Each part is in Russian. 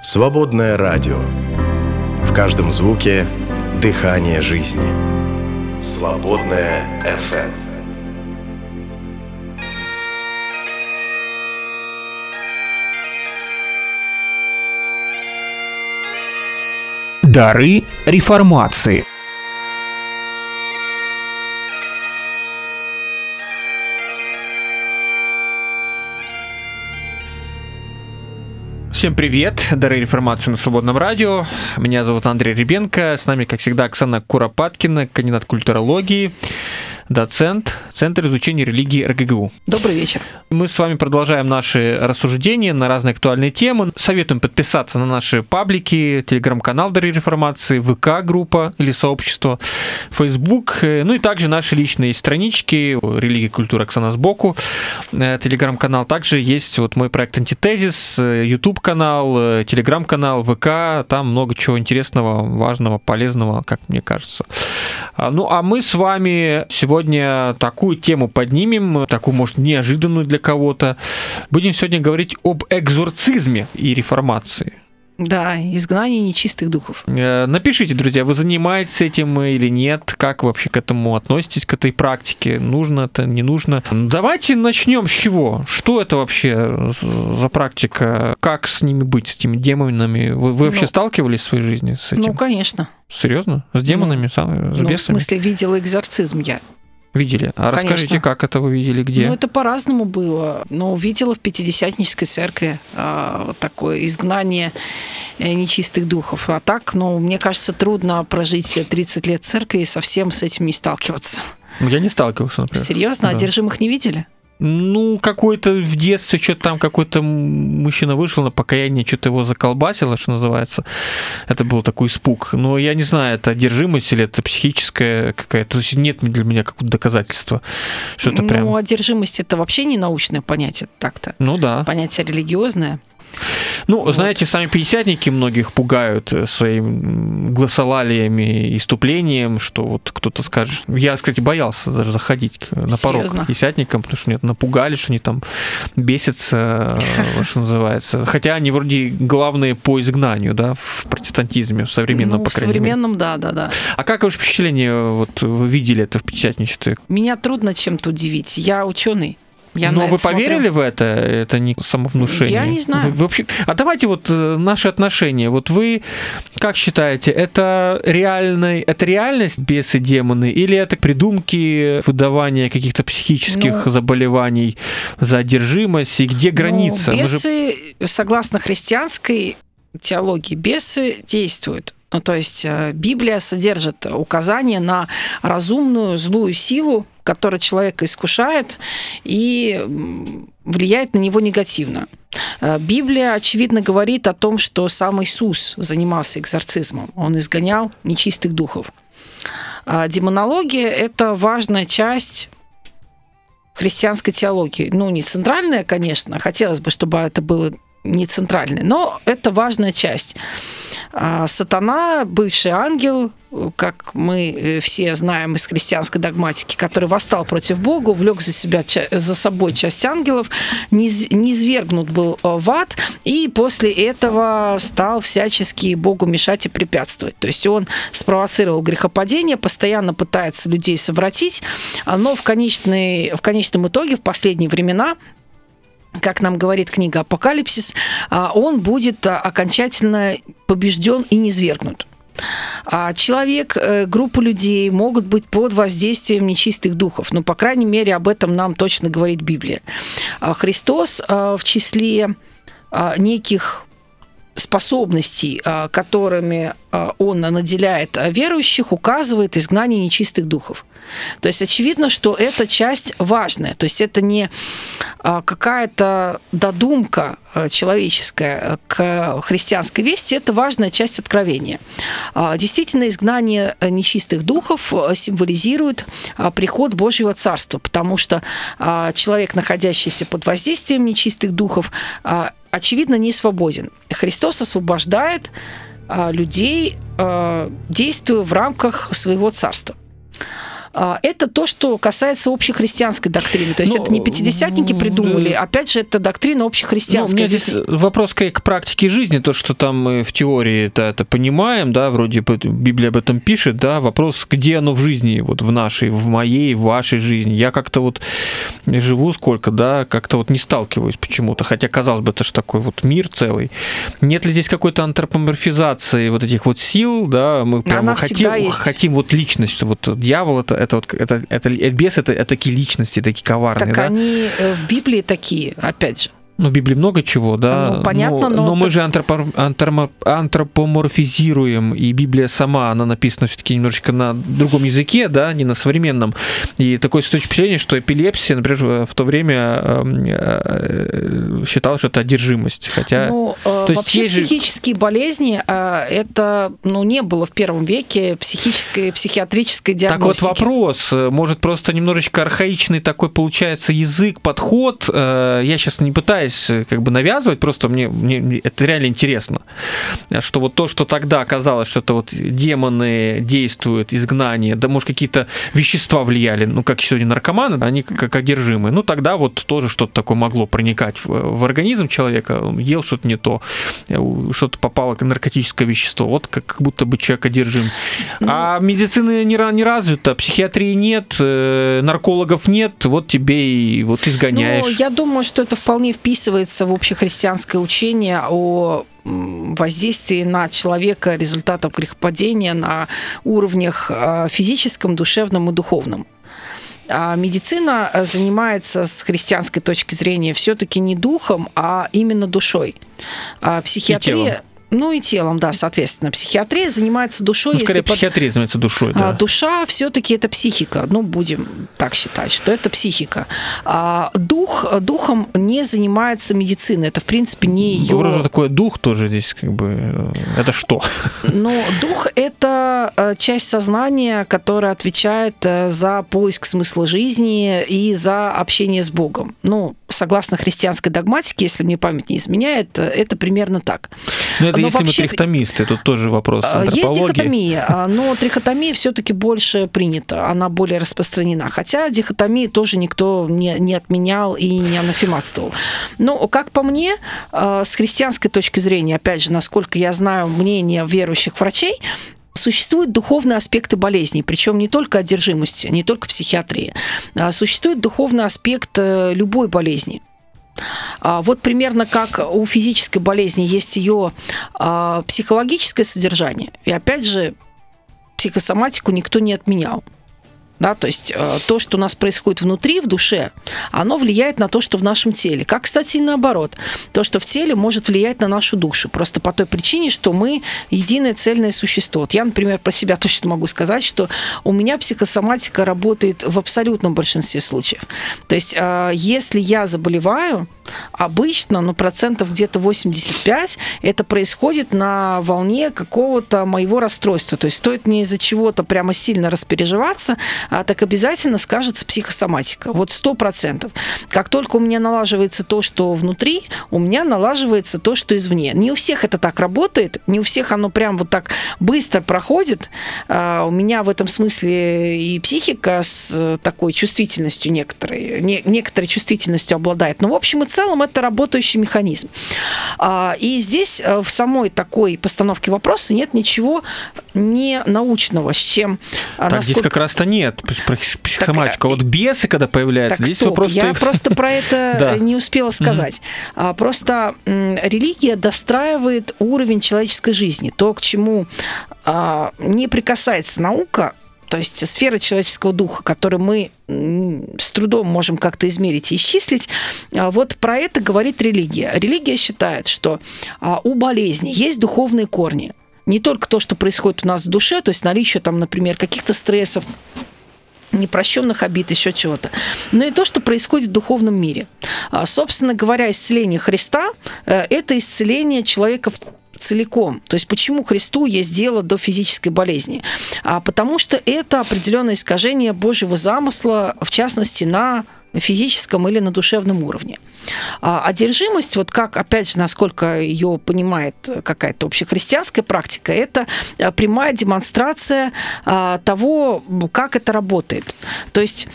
Свободное радио. В каждом звуке – дыхание жизни. Свободное FM. Дары реформации – Всем привет, дорогие реформации на Свободном радио. Меня зовут Андрей Ребенко. С нами, как всегда, Оксана Куропаткина, кандидат культурологии доцент Центра изучения религии РГГУ. Добрый вечер. Мы с вами продолжаем наши рассуждения на разные актуальные темы. Советуем подписаться на наши паблики, телеграм-канал Дарьи Реформации, ВК-группа или сообщество, Facebook, ну и также наши личные странички «Религия культура Оксана Сбоку», э, телеграм-канал. Также есть вот мой проект «Антитезис», YouTube-канал, телеграм-канал, ВК. Там много чего интересного, важного, полезного, как мне кажется. А, ну, а мы с вами сегодня сегодня такую тему поднимем, такую, может, неожиданную для кого-то. Будем сегодня говорить об экзорцизме и реформации. Да, изгнание нечистых духов. Э, напишите, друзья, вы занимаетесь этим или нет, как вообще к этому относитесь, к этой практике, нужно это, не нужно. Давайте начнем с чего? Что это вообще за практика? Как с ними быть, с этими демонами? Вы, вы вообще ну, сталкивались в своей жизни с этим? Ну, конечно. Серьезно? С демонами, ну, с бесами? Ну, в смысле, видела экзорцизм я. Видели? А Конечно. расскажите, как это вы видели, где? Ну, это по-разному было. Но видела в Пятидесятнической церкви а, такое изгнание э, нечистых духов. А так, ну, мне кажется, трудно прожить 30 лет церкви и совсем с этим не сталкиваться. Я не сталкивался, например. Серьезно? Да. Одержимых не видели? Ну, какой-то в детстве что-то там какой-то мужчина вышел на покаяние, что-то его заколбасило, что называется. Это был такой испуг. Но я не знаю, это одержимость или это психическая какая-то. То есть нет для меня какого-то доказательства, что это ну, прям... Ну, одержимость это вообще не научное понятие так-то. Ну да. Понятие религиозное. Ну, вот. знаете, сами пятидесятники многих пугают э, своими гласолалиями и ступлением, что вот кто-то скажет... Я, кстати, боялся даже заходить на порог к пятидесятникам, потому что нет, напугали, что они там бесятся, э, что называется. Хотя они вроде главные по изгнанию, да, в протестантизме, в современном, ну, по крайней В современном, мере. да, да, да. А как ваше впечатление, вот вы видели это в пятидесятничестве? Меня трудно чем-то удивить. Я ученый. Я Но вы смотрю. поверили в это? Это не самовнушение? Я не знаю. Вы, вообще... А давайте вот э, наши отношения. Вот вы как считаете, это реальный, это реальность бесы демоны или это придумки выдавания каких-то психических ну, заболеваний за одержимость? И где ну, граница? Ну, бесы, же... согласно христианской теологии, бесы действуют. Ну, то есть э, Библия содержит указания на разумную злую силу, которая человека искушает и влияет на него негативно. Э, Библия, очевидно, говорит о том, что сам Иисус занимался экзорцизмом. Он изгонял нечистых духов. А демонология – это важная часть христианской теологии. Ну, не центральная, конечно, хотелось бы, чтобы это было не центральный, но это важная часть. А сатана, бывший ангел, как мы э, все знаем из христианской догматики, который восстал против Бога, увлек за, себя, за собой часть ангелов, низвергнут был э, в ад, и после этого стал всячески Богу мешать и препятствовать. То есть он спровоцировал грехопадение, постоянно пытается людей совратить, но в, конечной, в конечном итоге, в последние времена, как нам говорит книга «Апокалипсис», а, он будет а, окончательно побежден и низвергнут. А человек, э, группа людей могут быть под воздействием нечистых духов. Ну, по крайней мере, об этом нам точно говорит Библия. Христос в числе неких способностей, которыми он наделяет верующих, указывает изгнание нечистых духов. То есть очевидно, что эта часть важная. То есть это не а, какая-то додумка а, человеческая к христианской вести, это важная часть откровения. А, действительно, изгнание нечистых духов символизирует приход Божьего Царства, потому что человек, находящийся под воздействием нечистых духов, очевидно, не свободен. Христос освобождает людей, действуя в рамках своего царства. А, это то, что касается общехристианской доктрины. То есть ну, это не пятидесятники придумали, да. опять же, это доктрина общехристианская. Ну, у меня здесь вопрос к, к практике жизни, то, что там мы в теории это, это понимаем, да, вроде Библия об этом пишет, да, вопрос, где оно в жизни, вот в нашей, в моей, в вашей жизни. Я как-то вот живу сколько, да, как-то вот не сталкиваюсь почему-то, хотя, казалось бы, это же такой вот мир целый. Нет ли здесь какой-то антропоморфизации вот этих вот сил, да, мы прямо хотим, хотим вот личность, что вот дьявол это, это вот это, это, это бес это, это такие личности, такие коварные. Так да? они э, в Библии такие, опять же. Ну, в Библии много чего, да. Ну, понятно, но... Но, но мы же антропо, антропоморфизируем, и Библия сама, она написана все-таки немножечко на другом языке, да, не на современном. И такое точки впечатление, что эпилепсия, например, в то время эм, э, считалось, что это одержимость. Хотя... Ну, э, то есть вообще психические же... болезни, э, это, ну, не было в первом веке психической, психиатрической диагностики. Так вот вопрос, может, просто немножечко архаичный такой получается язык, подход. Я сейчас не пытаюсь пытаюсь э, как бы навязывать, просто мне, мне это реально интересно, что вот то, что тогда казалось, что это вот демоны действуют, изгнание, да, может, какие-то вещества влияли, ну, как сегодня наркоманы, они как одержимые, ну, тогда вот тоже что-то такое могло проникать в, в организм человека, он ел что-то не то, э, что-то попало, как наркотическое вещество, вот как, как будто бы человек одержим. Ну, а медицина не, не развита, психиатрии нет, э, наркологов нет, вот тебе и вот изгоняешь. Ну, я думаю, что это вполне вписано вписывается в общехристианское учение о воздействии на человека результатов грехопадения на уровнях а, физическом, душевном и духовном. А медицина занимается с христианской точки зрения все-таки не духом, а именно душой. А психиатрия ну и телом, да, соответственно. Психиатрия занимается душой. Ну, скорее, психиатрия под... занимается душой, да. А, душа все-таки это психика. Ну, будем так считать, что это психика. А дух, духом не занимается медицина. Это, в принципе, не ее... Ну, вроде такое дух тоже здесь, как бы, э, это что? Ну, дух – это э, часть сознания, которая отвечает э, за поиск смысла жизни и за общение с Богом. Ну, согласно христианской догматике, если мне память не изменяет, это примерно так. Но это но если вообще... мы трихотомисты, тут тоже вопрос а, Есть дихотомия, а, но трихотомия все-таки больше принята, она более распространена. Хотя дихотомии тоже никто не, не отменял и не анафематствовал. Но, как по мне, а, с христианской точки зрения, опять же, насколько я знаю мнение верующих врачей, Существуют духовные аспекты болезней, причем не только одержимости, не только психиатрии. Существует духовный аспект э, любой болезни. А, вот примерно как у физической болезни есть ее а, психологическое содержание. И опять же, психосоматику никто не отменял. Да, то есть э, то, что у нас происходит внутри, в душе, оно влияет на то, что в нашем теле. Как, кстати, и наоборот. То, что в теле может влиять на нашу душу. Просто по той причине, что мы единое цельное существо. Вот я, например, про себя точно могу сказать, что у меня психосоматика работает в абсолютном большинстве случаев. То есть э, если я заболеваю, обычно, ну, процентов где-то 85, это происходит на волне какого-то моего расстройства. То есть стоит мне из-за чего-то прямо сильно распереживаться, так обязательно скажется психосоматика. Вот сто процентов. Как только у меня налаживается то, что внутри, у меня налаживается то, что извне. Не у всех это так работает, не у всех оно прям вот так быстро проходит. А, у меня в этом смысле и психика с такой чувствительностью некоторой, не, некоторой чувствительностью обладает. Но в общем и целом это работающий механизм. А, и здесь э, в самой такой постановке вопроса нет ничего не научного, с чем... Так, насколько... здесь как раз-то нет про психосоматику. Так, а вот бесы, когда появляются, так, здесь стоп, вопрос... Я просто про это не успела сказать. Просто религия достраивает уровень человеческой жизни. То, к чему а, не прикасается наука, то есть сфера человеческого духа, которую мы с трудом можем как-то измерить и исчислить, а, вот про это говорит религия. Религия считает, что а, у болезни есть духовные корни – не только то, что происходит у нас в душе, то есть наличие там, например, каких-то стрессов, непрощенных обид, еще чего-то, но и то, что происходит в духовном мире. А, собственно говоря, исцеление Христа э, – это исцеление человека целиком. То есть почему Христу есть дело до физической болезни? А потому что это определенное искажение Божьего замысла, в частности, на физическом или на душевном уровне. А одержимость, вот как, опять же, насколько ее понимает какая-то общехристианская практика, это а, прямая демонстрация а, того, как это работает. То есть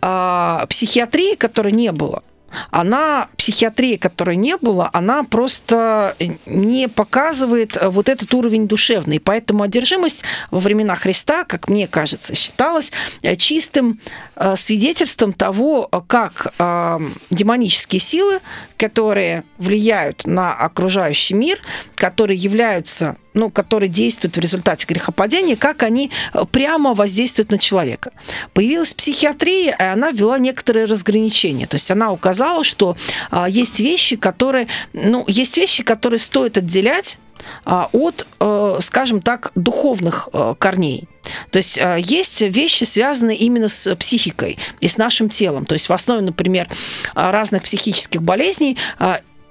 а, психиатрии, которой не было, она, психиатрия, которой не было, она просто не показывает вот этот уровень душевный. Поэтому одержимость во времена Христа, как мне кажется, считалась чистым э, свидетельством того, как э, демонические силы, которые влияют на окружающий мир, которые являются ну, которые действуют в результате грехопадения, как они э, прямо воздействуют на человека. Появилась психиатрия, и она ввела некоторые разграничения. То есть она указала, что а, есть вещи, которые, ну, есть вещи, которые стоит отделять а, от, э, скажем так, духовных э, корней. То есть есть вещи, связанные именно с психикой и с нашим телом. То есть в основе, например, разных психических болезней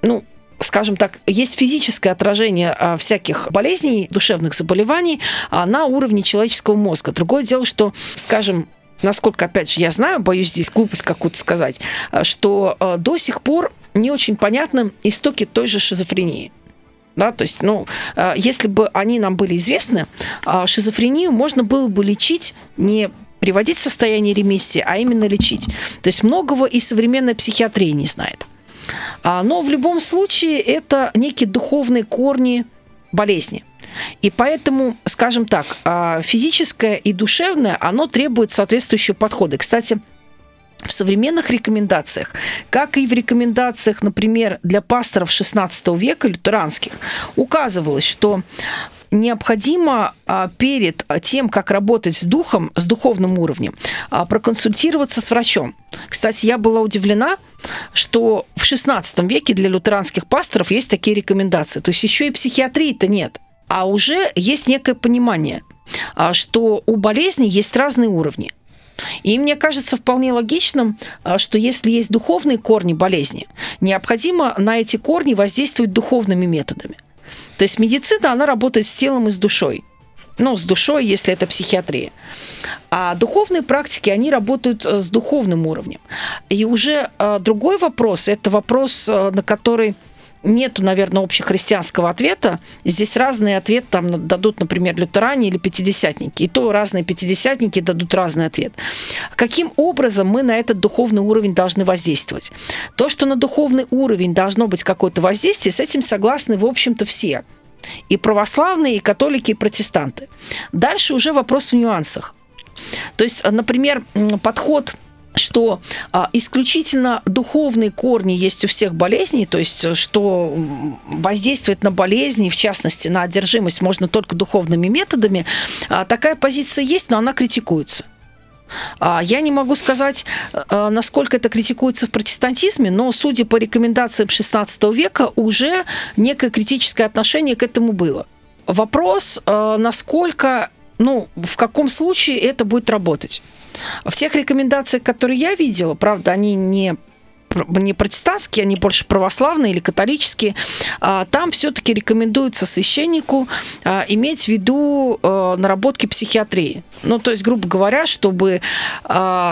ну, скажем так, есть физическое отражение а, всяких болезней, душевных заболеваний а, на уровне человеческого мозга. Другое дело, что, скажем, насколько, опять же, я знаю, боюсь здесь глупость какую-то сказать, а, что до сих пор не очень понятны истоки той же шизофрении. Да, то есть, ну, если бы они нам были известны, шизофрению можно было бы лечить не приводить в состояние ремиссии, а именно лечить. То есть многого и современная психиатрия не знает. А, но в любом случае это некие духовные корни болезни. И поэтому, скажем так, а, физическое и душевное, оно требует соответствующего подхода. Кстати, в современных рекомендациях, как и в рекомендациях, например, для пасторов XVI века лютеранских, указывалось, что необходимо а, перед тем, как работать с духом, с духовным уровнем, а, проконсультироваться с врачом. Кстати, я была удивлена, что в XVI веке для лютеранских пасторов есть такие рекомендации. То есть еще и психиатрии-то нет. А уже есть некое понимание, а, что у болезни есть разные уровни. И мне кажется вполне логичным, что если есть духовные корни болезни, необходимо на эти корни воздействовать духовными методами – то есть медицина, она работает с телом и с душой. Ну, с душой, если это психиатрия. А духовные практики, они работают э, с духовным уровнем. И уже э, другой вопрос, это вопрос, э, на который нету, наверное, общехристианского ответа. Здесь разные ответы там дадут, например, лютеране или пятидесятники. И то разные пятидесятники дадут разный ответ. Каким образом мы на этот духовный уровень должны воздействовать? То, что на духовный уровень должно быть какое-то воздействие, с этим согласны, в общем-то, все. И православные, и католики, и протестанты. Дальше уже вопрос в нюансах. То есть, например, подход что а, исключительно духовные корни есть у всех болезней, то есть э, что воздействует на болезни, в частности на одержимость, можно только духовными методами. А, такая позиция есть, но она критикуется. А, я не могу сказать, э, насколько это критикуется в протестантизме, но, судя по рекомендациям XVI века, уже некое критическое отношение к этому было. Вопрос, э, насколько, ну, в каком случае это будет работать. В тех рекомендациях, которые я видела, правда, они не не протестантские, они больше православные или католические, а, там все-таки рекомендуется священнику а, иметь в виду а, наработки психиатрии. Ну, то есть, грубо говоря, чтобы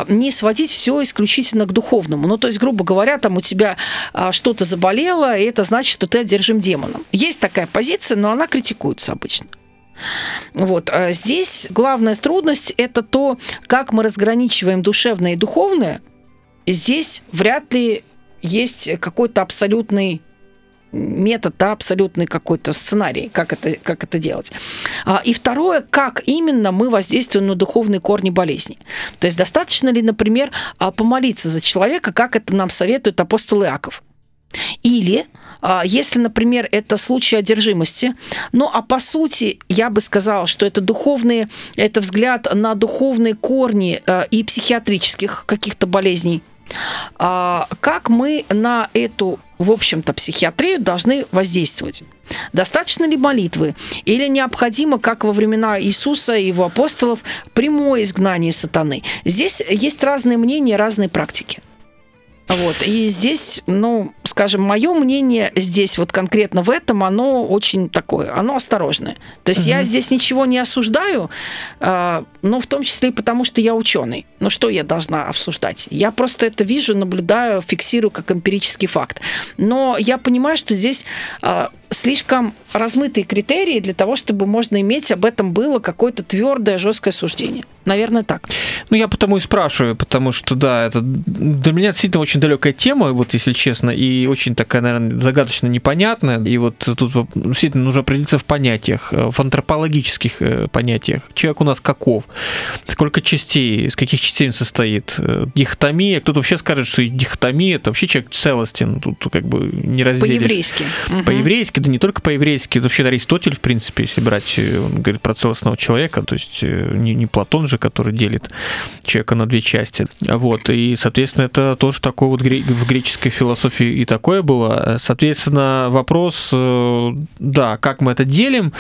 не сводить все исключительно к духовному. Ну, то есть, грубо говоря, там у тебя что-то заболело, и это значит, что ты одержим демоном. Есть такая позиция, но она критикуется обычно. Вот. А здесь главная трудность – это то, как мы разграничиваем духовное и духовное. Здесь вряд ли есть какой-то абсолютный метод, да, абсолютный какой-то сценарий, как это, как это делать. А, и второе, как именно мы воздействуем на духовные корни болезни. То есть достаточно ли, например, а, помолиться за человека, как это нам советует апостол Иаков. Или а, если, например, это случай одержимости, ну а по сути я бы сказала, что это духовные, это взгляд на духовные корни и психиатрических каких-то болезней. А, как мы на эту, в общем-то, психиатрию должны воздействовать? Достаточно ли молитвы? Или необходимо, как во времена Иисуса и его апостолов, прямое изгнание сатаны? Здесь есть разные мнения, разные практики. Вот. И здесь, ну, скажем, мое мнение здесь вот конкретно в этом, оно очень такое, оно осторожное. То есть угу. я здесь ничего не осуждаю, э, но в том числе и потому, что я ученый. Ну что я должна обсуждать? Я просто это вижу, наблюдаю, фиксирую как эмпирический факт. Но я понимаю, что здесь э, слишком размытые критерии для того, чтобы можно иметь об этом было какое-то твердое, жесткое суждение. Наверное, так. Ну, я потому и спрашиваю, потому что, да, это для меня действительно очень далекая тема, вот если честно, и очень такая, наверное, загадочно непонятная. И вот тут действительно нужно определиться в понятиях, в антропологических э, понятиях. Человек у нас каков? Сколько частей? Из каких частей он состоит? Э, дихотомия. Кто-то вообще скажет, что дихотомия – это вообще человек целостен. Тут как бы не разделишь. По-еврейски. По-еврейски, да не только по-еврейски. Вообще Аристотель, в принципе, если брать, э, он говорит про целостного человека, то есть не, не Платон же, который делит человека на две части. Вот. И, соответственно, это тоже такое вот в греческой философии и такое было. Соответственно, вопрос, э, да, как мы это делим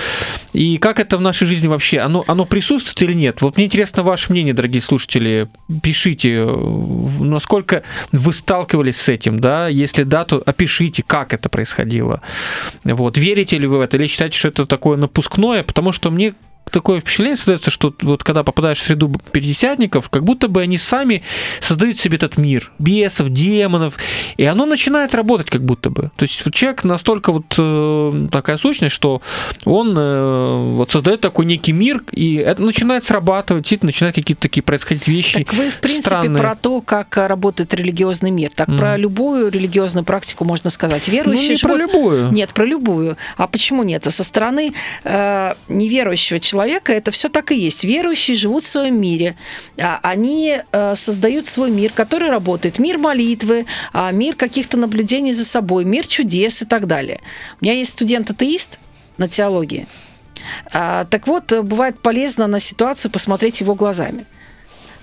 и как это в нашей жизни вообще, оно, оно присутствует или нет? Вот мне интересно ваше мнение, дорогие слушатели. Пишите, насколько вы сталкивались с этим, да? Если да, то опишите, как это происходило. Вот. Верите ли вы в это или считаете, что это такое напускное? Потому что мне такое впечатление создается, что вот когда попадаешь в среду пятидесятников, как будто бы они сами создают себе этот мир бесов, демонов, и оно начинает работать как будто бы. То есть человек настолько вот э, такая сущность, что он э, вот создает такой некий мир, и это начинает срабатывать, и начинают какие-то такие происходить вещи Так вы, в принципе, странные. про то, как работает религиозный мир. Так mm. про любую религиозную практику можно сказать. Верующие ну, не живут... про любую. Нет, про любую. А почему нет? А со стороны э, неверующего человека человека это все так и есть. Верующие живут в своем мире. А, они э, создают свой мир, который работает. Мир молитвы, а, мир каких-то наблюдений за собой, мир чудес и так далее. У меня есть студент-атеист на теологии. А, так вот, бывает полезно на ситуацию посмотреть его глазами.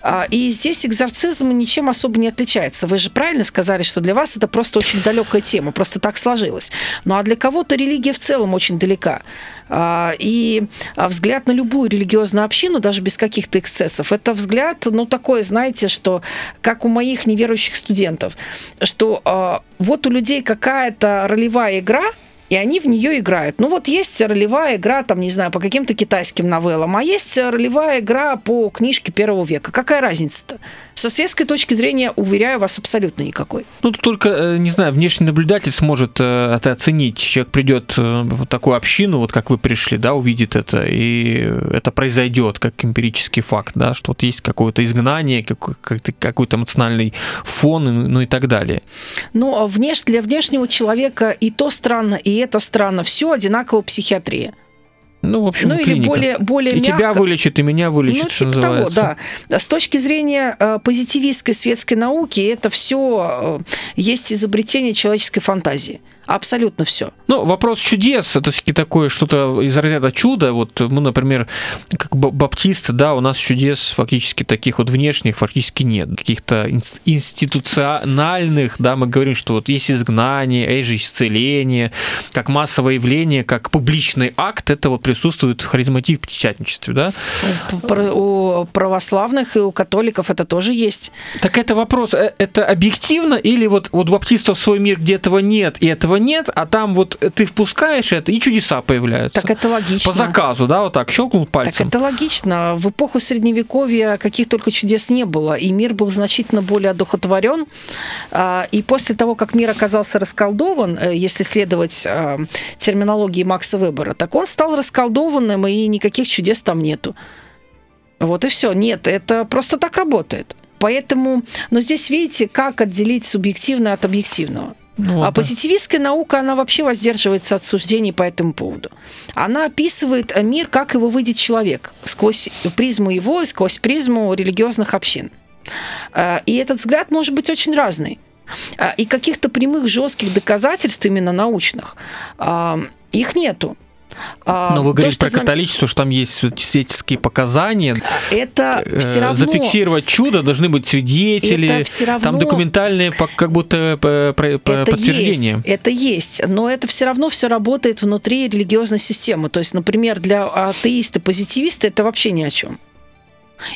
А, и здесь экзорцизм ничем особо не отличается. Вы же правильно сказали, что для вас это просто очень далекая тема, просто так сложилось. Ну а для кого-то религия в целом очень далека. А, и взгляд на любую религиозную общину, даже без каких-то эксцессов, это взгляд, ну, такой, знаете, что, как у моих неверующих студентов, что а, вот у людей какая-то ролевая игра – и они в нее играют. Ну вот есть ролевая игра, там, не знаю, по каким-то китайским новеллам, а есть ролевая игра по книжке первого века. Какая разница-то? Со светской точки зрения, уверяю вас, абсолютно никакой. Ну, тут только, э, не знаю, внешний наблюдатель сможет э, это оценить. Человек придет э, в такую общину, вот как вы пришли, да, увидит это, и это произойдет как эмпирический факт, да, что вот есть какое-то изгнание, какой-то эмоциональный фон, ну и так далее. Ну, а внеш... для внешнего человека и то странно, и это странно. Все одинаково психиатрия. Ну, в общем, ну, клиника. или более, более И мягко. тебя вылечит, и меня вылечит, ну, что типа называется. того, да. С точки зрения э, позитивистской светской науки, это все э, есть изобретение человеческой фантазии. Абсолютно все. Ну, вопрос чудес, это все-таки такое что-то из разряда чуда. Вот мы, например, как баптисты, да, у нас чудес фактически таких вот внешних фактически нет. Каких-то институциональных, да, мы говорим, что вот есть изгнание, есть же исцеление, как массовое явление, как публичный акт, это вот присутствует в харизмативе пятидесятничестве, да? У православных и у католиков это тоже есть. Так это вопрос, э, это объективно или вот, вот баптистов свой мир, где этого нет, и этого этого нет, а там вот ты впускаешь это, и чудеса появляются. Так это логично. По заказу, да, вот так, щелкнул пальцем. Так это логично. В эпоху Средневековья каких только чудес не было, и мир был значительно более одухотворен. А, и после того, как мир оказался расколдован, э, если следовать а, терминологии Макса Вебера, так он стал расколдованным, и никаких чудес там нету. Вот и все. Нет, это просто так работает. Поэтому, но здесь видите, как отделить субъективное от объективного. Ну, а да. позитивистская наука, она вообще воздерживается от суждений по этому поводу. Она описывает мир, как его видит человек, сквозь призму его сквозь призму религиозных общин. А, и этот взгляд может быть очень разный. А, и каких-то прямых жестких доказательств именно научных их нету. А, Но вы говорите про католичество, что там есть свидетельские показания. Это э, все равно... Зафиксировать чудо должны быть свидетели. Это все равно... Там документальные как будто э, это подтверждения. Есть, это есть, но это все равно все работает внутри религиозной системы. То есть, например, для атеиста, позитивиста это вообще ни о чем.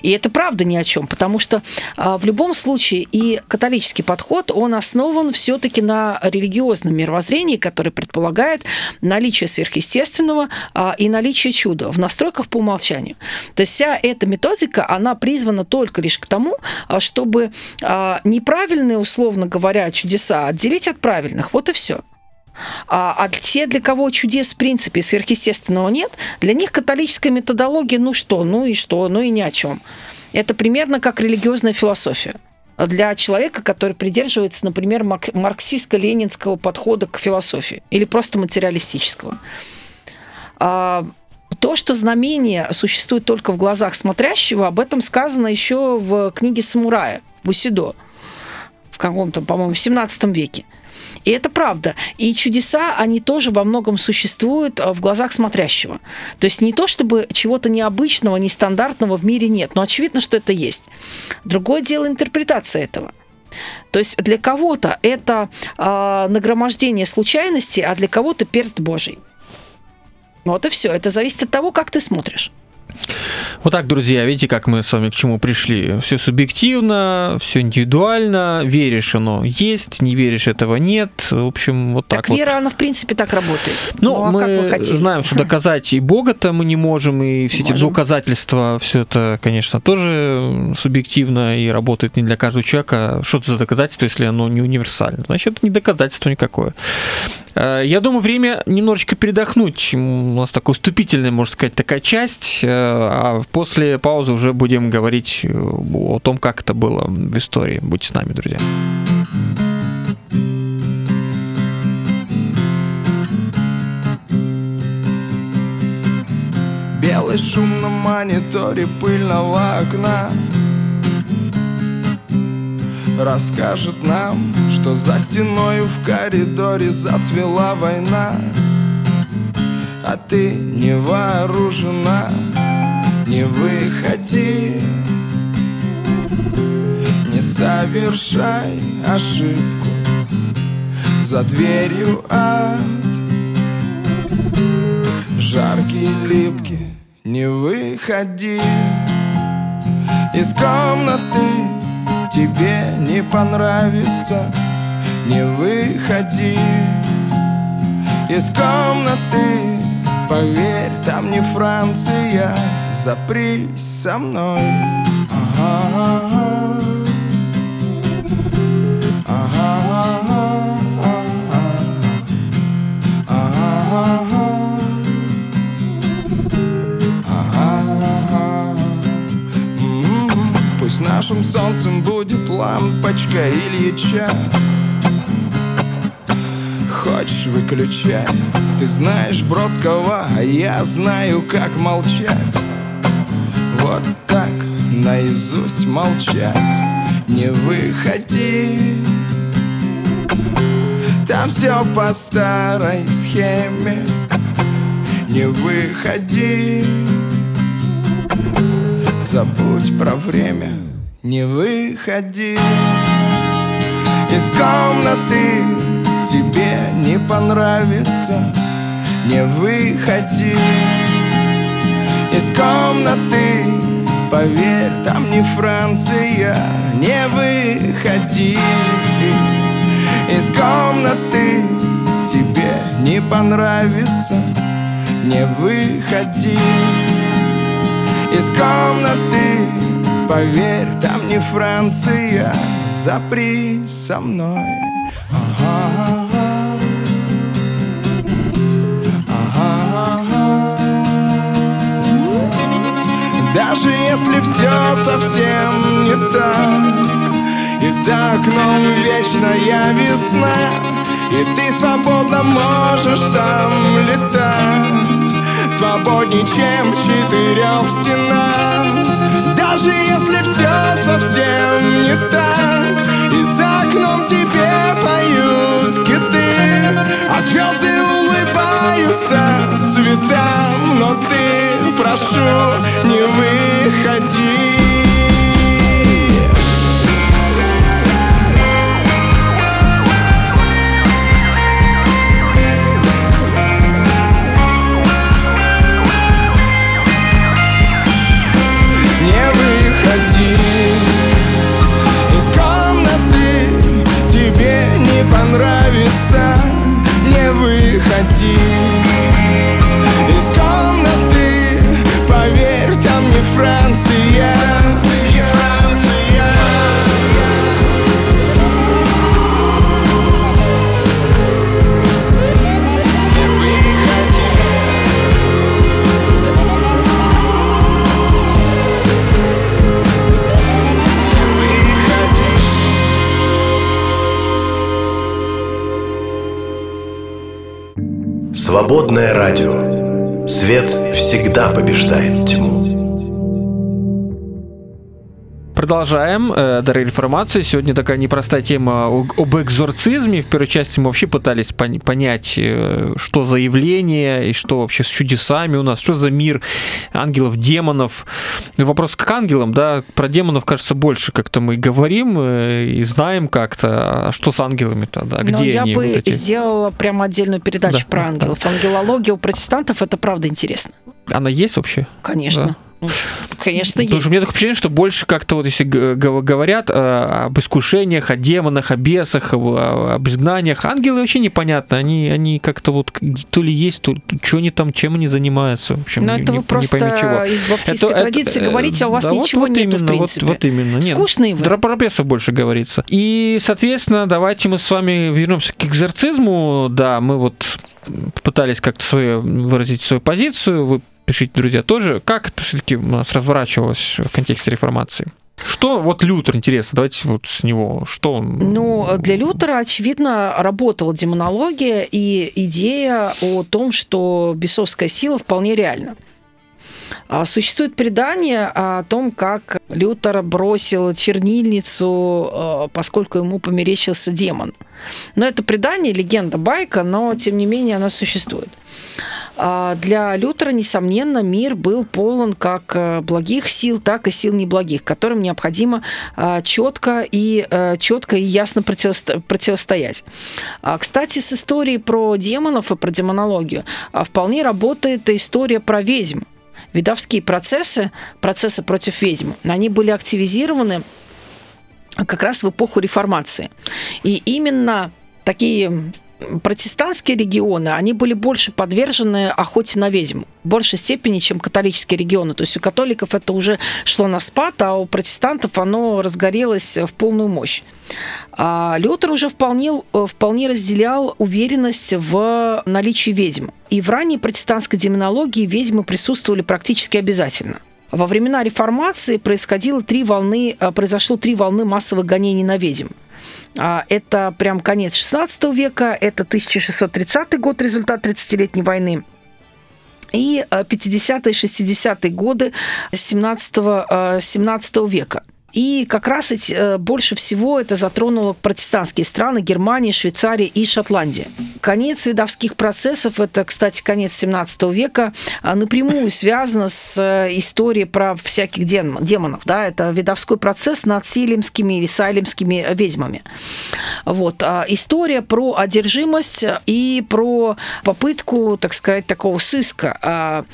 И это правда ни о чем, потому что а, в любом случае и католический подход, он основан все-таки на религиозном мировоззрении, которое предполагает наличие сверхъестественного а, и наличие чуда в настройках по умолчанию. То есть вся эта методика, она призвана только лишь к тому, а, чтобы неправильные, условно говоря, чудеса отделить от правильных. Вот и все. А, а те, для кого чудес в принципе сверхъестественного нет, для них католическая методология, ну что, ну и что, ну и ни о чем. Это примерно как религиозная философия для человека, который придерживается, например, марксистско-ленинского подхода к философии или просто материалистического. А, то, что знамение существует только в глазах смотрящего, об этом сказано еще в книге Самурая Бусидо в каком-то, по-моему, в 17 веке. И это правда. И чудеса, они тоже во многом существуют э, в глазах смотрящего. То есть не то, чтобы чего-то необычного, нестандартного в мире нет, но очевидно, что это есть. Другое дело интерпретация этого. То есть для кого-то это э, нагромождение случайности, а для кого-то перст Божий. Вот и все. Это зависит от того, как ты смотришь. Вот так, друзья, видите, как мы с вами к чему пришли. Все субъективно, все индивидуально, веришь, оно есть, не веришь, этого нет. В общем, вот так, так вера, вот. она, в принципе, так работает. Ну, ну а мы знаем, что доказать и Бога-то мы не можем, и все можем. эти доказательства, все это, конечно, тоже субъективно и работает не для каждого человека. Что это за доказательство, если оно не универсально? Значит, это не доказательство никакое. Э, я думаю, время немножечко передохнуть. У нас такая вступительная, можно сказать, такая часть. Э, а после паузы уже будем говорить э, о том, как это было в истории. Будьте с нами, друзья. Белый шум на мониторе пыльного окна Расскажет нам, что за стеною в коридоре зацвела война А ты не вооружена, не выходи. Не совершай ошибку За дверью ад. Жаркий, липкий, не выходи Из комнаты тебе не понравится Не выходи из комнаты. Поверь, там не Франция Запрись со мной. Ага, нашим солнцем будет лампочка Ильича Хочешь выключай. Ты знаешь Бродского, а я знаю, как молчать. Вот так наизусть молчать Не выходи. Там все по старой схеме. Не выходи. Забудь про время, не выходи. Из комнаты тебе не понравится Не выходи. Из комнаты Поверь, там не Франция Не выходи. Из комнаты Тебе не понравится Не выходи. Из комнаты Поверь, не Франция Запри со мной. Ага. Даже если все совсем не так И за окном вечная весна И ты свободно можешь там летать Свободней, чем в четырех стенах Даже если все совсем не так. И за окном тебе поют киты А звезды улыбаются цветам. Но ты, прошу, не выходи один. Из комнаты тебе не понравится Не выходи. Из комнаты, поверь, там не Франция Свободное радио. Свет всегда побеждает тьму. Продолжаем. Э, Дары информации. Сегодня такая непростая тема об экзорцизме. В первой части мы вообще пытались понять, э, что за явление и что вообще с чудесами у нас, что за мир ангелов, демонов. Вопрос к ангелам, да, про демонов, кажется, больше как-то мы говорим э, и знаем как-то. А что с ангелами-то, да, где Но я они? бы вот эти? сделала прямо отдельную передачу Да, про да, ангелов. Ангелология у протестантов это правда интересно. Она есть вообще? Конечно. Да. Ну, Конечно, Потому есть. что у меня такое впечатление, что больше как-то вот если говорят э, об искушениях, о демонах, о бесах, об, об изгнаниях, ангелы вообще непонятно. Они, они как-то вот то ли есть, то что они там, чем они занимаются. В общем, Но не, это не- вы не просто пойми чего. из баптистской Это- это- традиции э, говорите, а у вас да вот- ничего вот нету, именно, в принципе. Вот, вот именно. Нет, Скучные вы. Про пропесов больше говорится. И, соответственно, давайте мы с вами вернемся к экзорцизму. Да, мы вот пытались как-то свою, выразить свою позицию. Вы пишите, друзья, тоже. Как это все-таки у нас разворачивалось в контексте реформации? Что вот Лютер, интересно, давайте вот с него, что он... Ну, для Лютера, очевидно, работала демонология и идея о том, что бесовская сила вполне реальна. А, Существует предание о том, как Лютер бросил чернильницу, э, поскольку ему померещился демон. Но это предание, легенда, байка, но тем не менее она существует. А Для Лютера, несомненно, мир был полон как э, благих сил, так и сил неблагих, которым необходимо четко и четко и ясно противосто- противостоять. А, Кстати, с историей про демонов и про демонологию а, вполне работает история про ведьм. Видовские процессы, процессы против ведьм, они были активизированы как раз в эпоху реформации. И именно такие протестантские регионы, они были больше подвержены охоте на ведьм, в большей степени, чем католические регионы. То есть у католиков это уже шло на спад, а у протестантов оно разгорелось в полную мощь. А Лютер уже вполне, вполне разделял уверенность в наличии ведьм. И в ранней протестантской демонологии ведьмы присутствовали практически обязательно. Во времена реформации происходило три волны, произошло три волны массовых гонений на ведьм. А, Это прям конец 16 века, это 1630 год, результат 30-летней войны. И э, 50-е, 60-е годы 17, э, 17 века. И как раз эти, э, больше всего это затронуло протестантские страны Германия, Швейцария и Шотландия. Конец видовских процессов, это, кстати, конец 17 века, а, напрямую связано с э, историей про всяких дем- демонов. Да? Это видовской процесс над силимскими или сайлимскими ведьмами. Вот. А История про одержимость и про попытку, так сказать, такого сыска а,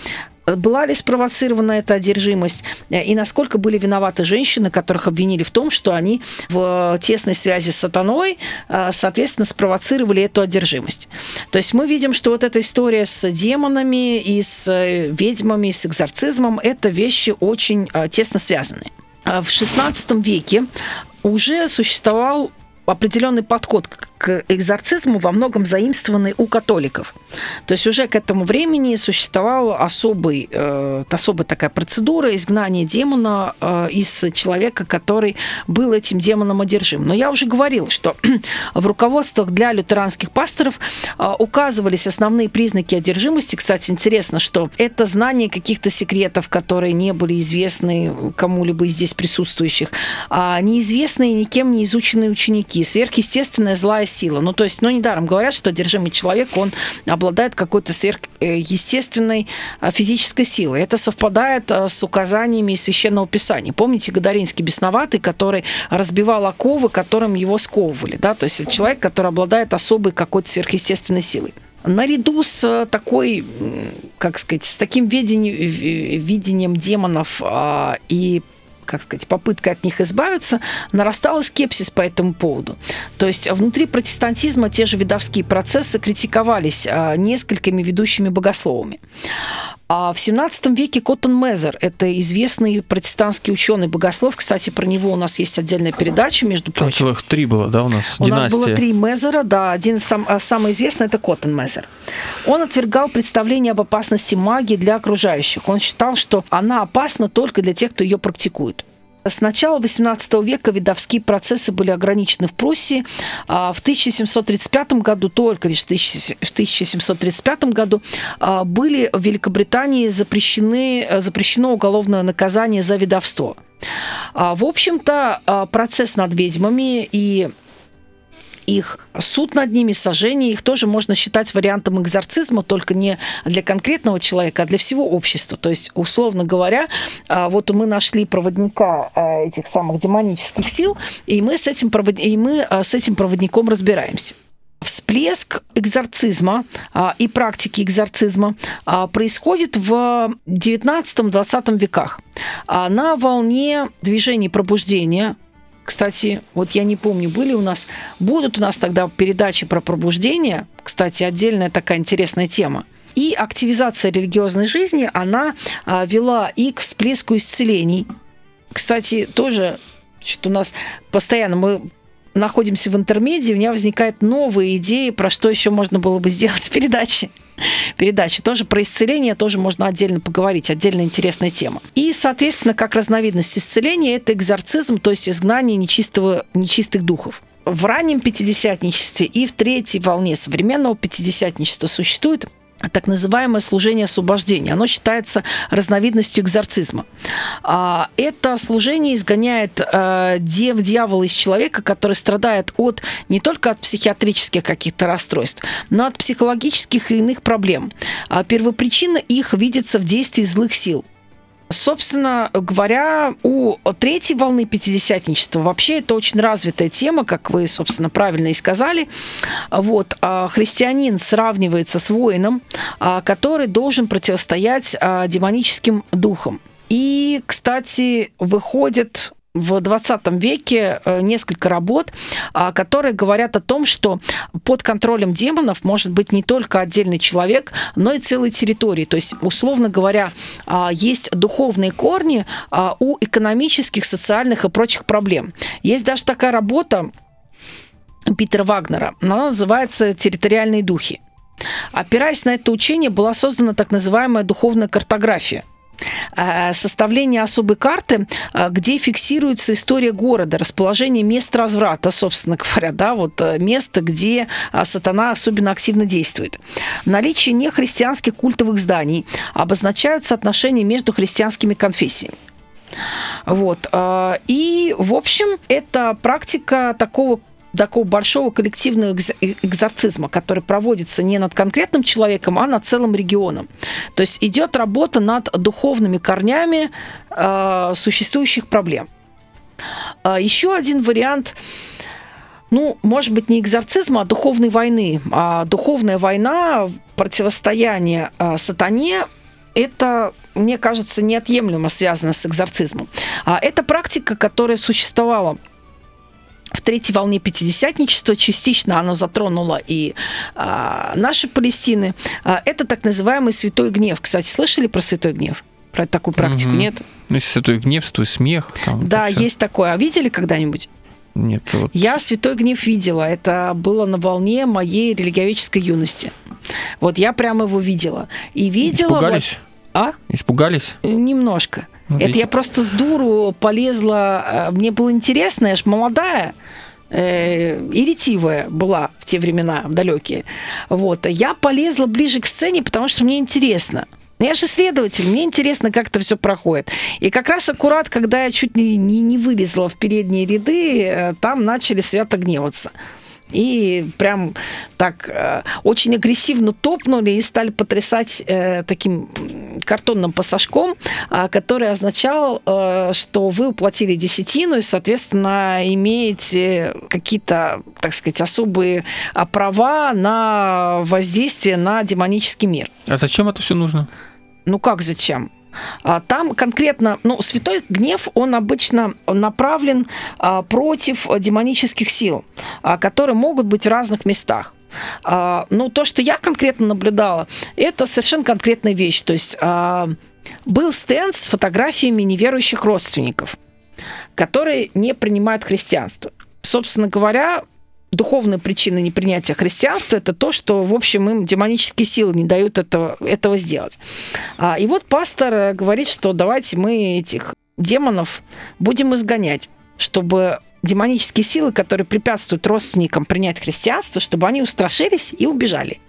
была ли спровоцирована эта одержимость, и насколько были виноваты женщины, которых обвинили в том, что они в тесной связи с сатаной, э, соответственно, спровоцировали эту одержимость. То есть мы видим, что вот эта история с демонами и с э, ведьмами, и с экзорцизмом, это вещи очень э, тесно связаны. В XVI веке уже существовал определенный подход к экзорцизму во многом заимствованный у католиков. То есть уже к этому времени существовала особый, э, особая такая процедура изгнания демона э, из человека, который был этим демоном одержим. Но я уже говорила, что в руководствах для лютеранских пасторов э, указывались основные признаки одержимости. Кстати, интересно, что это знание каких-то секретов, которые не были известны кому-либо из здесь присутствующих, а неизвестные никем не изученные ученики, сверхъестественная злая сила. Ну, то есть, ну, недаром говорят, что одержимый человек, он обладает какой-то сверхъестественной а, физической силой. Это совпадает а, с указаниями из Священного Писания. Помните Гадаринский бесноватый, который разбивал оковы, которым его сковывали, да? То есть человек, который обладает особой какой-то сверхъестественной силой наряду с такой, как сказать, с таким видением, видением демонов а, и как сказать, попытка от них избавиться, нарастала скепсис по этому поводу. То есть внутри протестантизма те же видовские процессы критиковались а, несколькими ведущими богословами. А в 17 веке Коттон Мезер, это известный протестантский ученый богослов, кстати, про него у нас есть отдельная передача, между Там прочим. целых три было, да, у нас У нас династия. было три Мезера, да, один сам, а, самый известный это Коттон Мезер. Он отвергал представление об опасности магии для окружающих. Он считал, что она опасна только для тех, кто ее практикует. С начала XVIII века видовские процессы были ограничены в Пруссии. А в 1735 году, только лишь в 1735 году, а, были в Великобритании запрещены, запрещено уголовное наказание за видовство. А, в общем-то, процесс над ведьмами и их суд над ними, сожжение их тоже можно считать вариантом экзорцизма, только не для конкретного человека, а для всего общества. То есть, условно говоря, а, вот мы нашли проводника а, этих самых демонических сил, и мы с этим, провод... и мы а, с этим проводником разбираемся. Всплеск экзорцизма а, и практики экзорцизма а, происходит в 19-20 веках. А, на волне движений пробуждения кстати, вот я не помню, были у нас, будут у нас тогда передачи про пробуждение, кстати, отдельная такая интересная тема. И активизация религиозной жизни, она а, вела и к всплеску исцелений. Кстати, тоже что-то у нас постоянно мы находимся в интермедии, у меня возникают новые идеи, про что еще можно было бы сделать в передаче передачи. Тоже про исцеление тоже можно отдельно поговорить, отдельно интересная тема. И, соответственно, как разновидность исцеления, это экзорцизм, то есть изгнание нечистого, нечистых духов в раннем пятидесятничестве и в третьей волне современного пятидесятничества существует так называемое служение освобождения. Оно считается разновидностью экзорцизма. А, это служение изгоняет э, дев, дьявола из человека, который страдает от не только от психиатрических каких-то расстройств, но от психологических и иных проблем. А первопричина их видится в действии злых сил. Собственно говоря, у третьей волны пятидесятничества вообще это очень развитая тема, как вы, собственно, правильно и сказали. Вот, а христианин сравнивается с воином, а, который должен противостоять а, демоническим духам. И, кстати, выходит в 20 веке э, несколько работ, а, которые говорят о том, что под контролем демонов может быть не только отдельный человек, но и целые территории. То есть, условно говоря, а, есть духовные корни а, у экономических, социальных и прочих проблем. Есть даже такая работа Питера Вагнера, она называется «Территориальные духи». Опираясь на это учение, была создана так называемая духовная картография – составление особой карты, э, где фиксируется история города, расположение мест разврата, собственно говоря, да, вот э, место, где сатана особенно активно действует. Наличие нехристианских культовых зданий обозначают соотношение между христианскими конфессиями. Вот. И, в общем, это практика такого такого большого коллективного экзорцизма, который проводится не над конкретным человеком, а над целым регионом. То есть идет работа над духовными корнями э, существующих проблем. Э, еще один вариант ну, может быть, не экзорцизма, а духовной войны. А духовная война, противостояние э, сатане, это, мне кажется, неотъемлемо связано с экзорцизмом. А это практика, которая существовала в третьей волне пятидесятничества частично оно затронуло и а, наши Палестины. А, это так называемый святой гнев. Кстати, слышали про святой гнев? Про такую практику угу. нет? Ну, если святой гнев, святой смех. Там, да, есть такое. А видели когда-нибудь? Нет. Вот... Я святой гнев видела. Это было на волне моей религиоведческой юности. Вот я прямо его видела. И видела... Испугались? Вот... А? Испугались? Немножко. Ну, Это я просто с дуру полезла. Э, мне было интересно, я ж молодая э, и ретивая была в те времена, в далекие. Вот. Я полезла ближе к сцене, потому что мне интересно. Я же исследователь, мне интересно, как это все проходит. И как раз аккурат, когда я чуть не, не, не вылезла в передние ряды, э, там начали свято гневаться и прям так э, очень агрессивно топнули и стали потрясать э, таким картонным пассажком, э, который означал, э, что вы уплатили десятину и, соответственно, имеете какие-то, так сказать, особые а, права на воздействие на демонический мир. А зачем это все нужно? Ну как зачем? А, там конкретно, ну, святой гнев, он обычно направлен а, против демонических сил, а, которые могут быть в разных местах. Но то, что я конкретно наблюдала, это совершенно конкретная вещь. То есть был стенд с фотографиями неверующих родственников, которые не принимают христианство. Собственно говоря, духовная причина непринятия христианства это то, что, в общем, им демонические силы не дают этого, этого сделать. А, и вот пастор говорит, что давайте мы этих демонов будем изгонять, чтобы демонические силы, которые препятствуют родственникам принять христианство, чтобы они устрашились и убежали.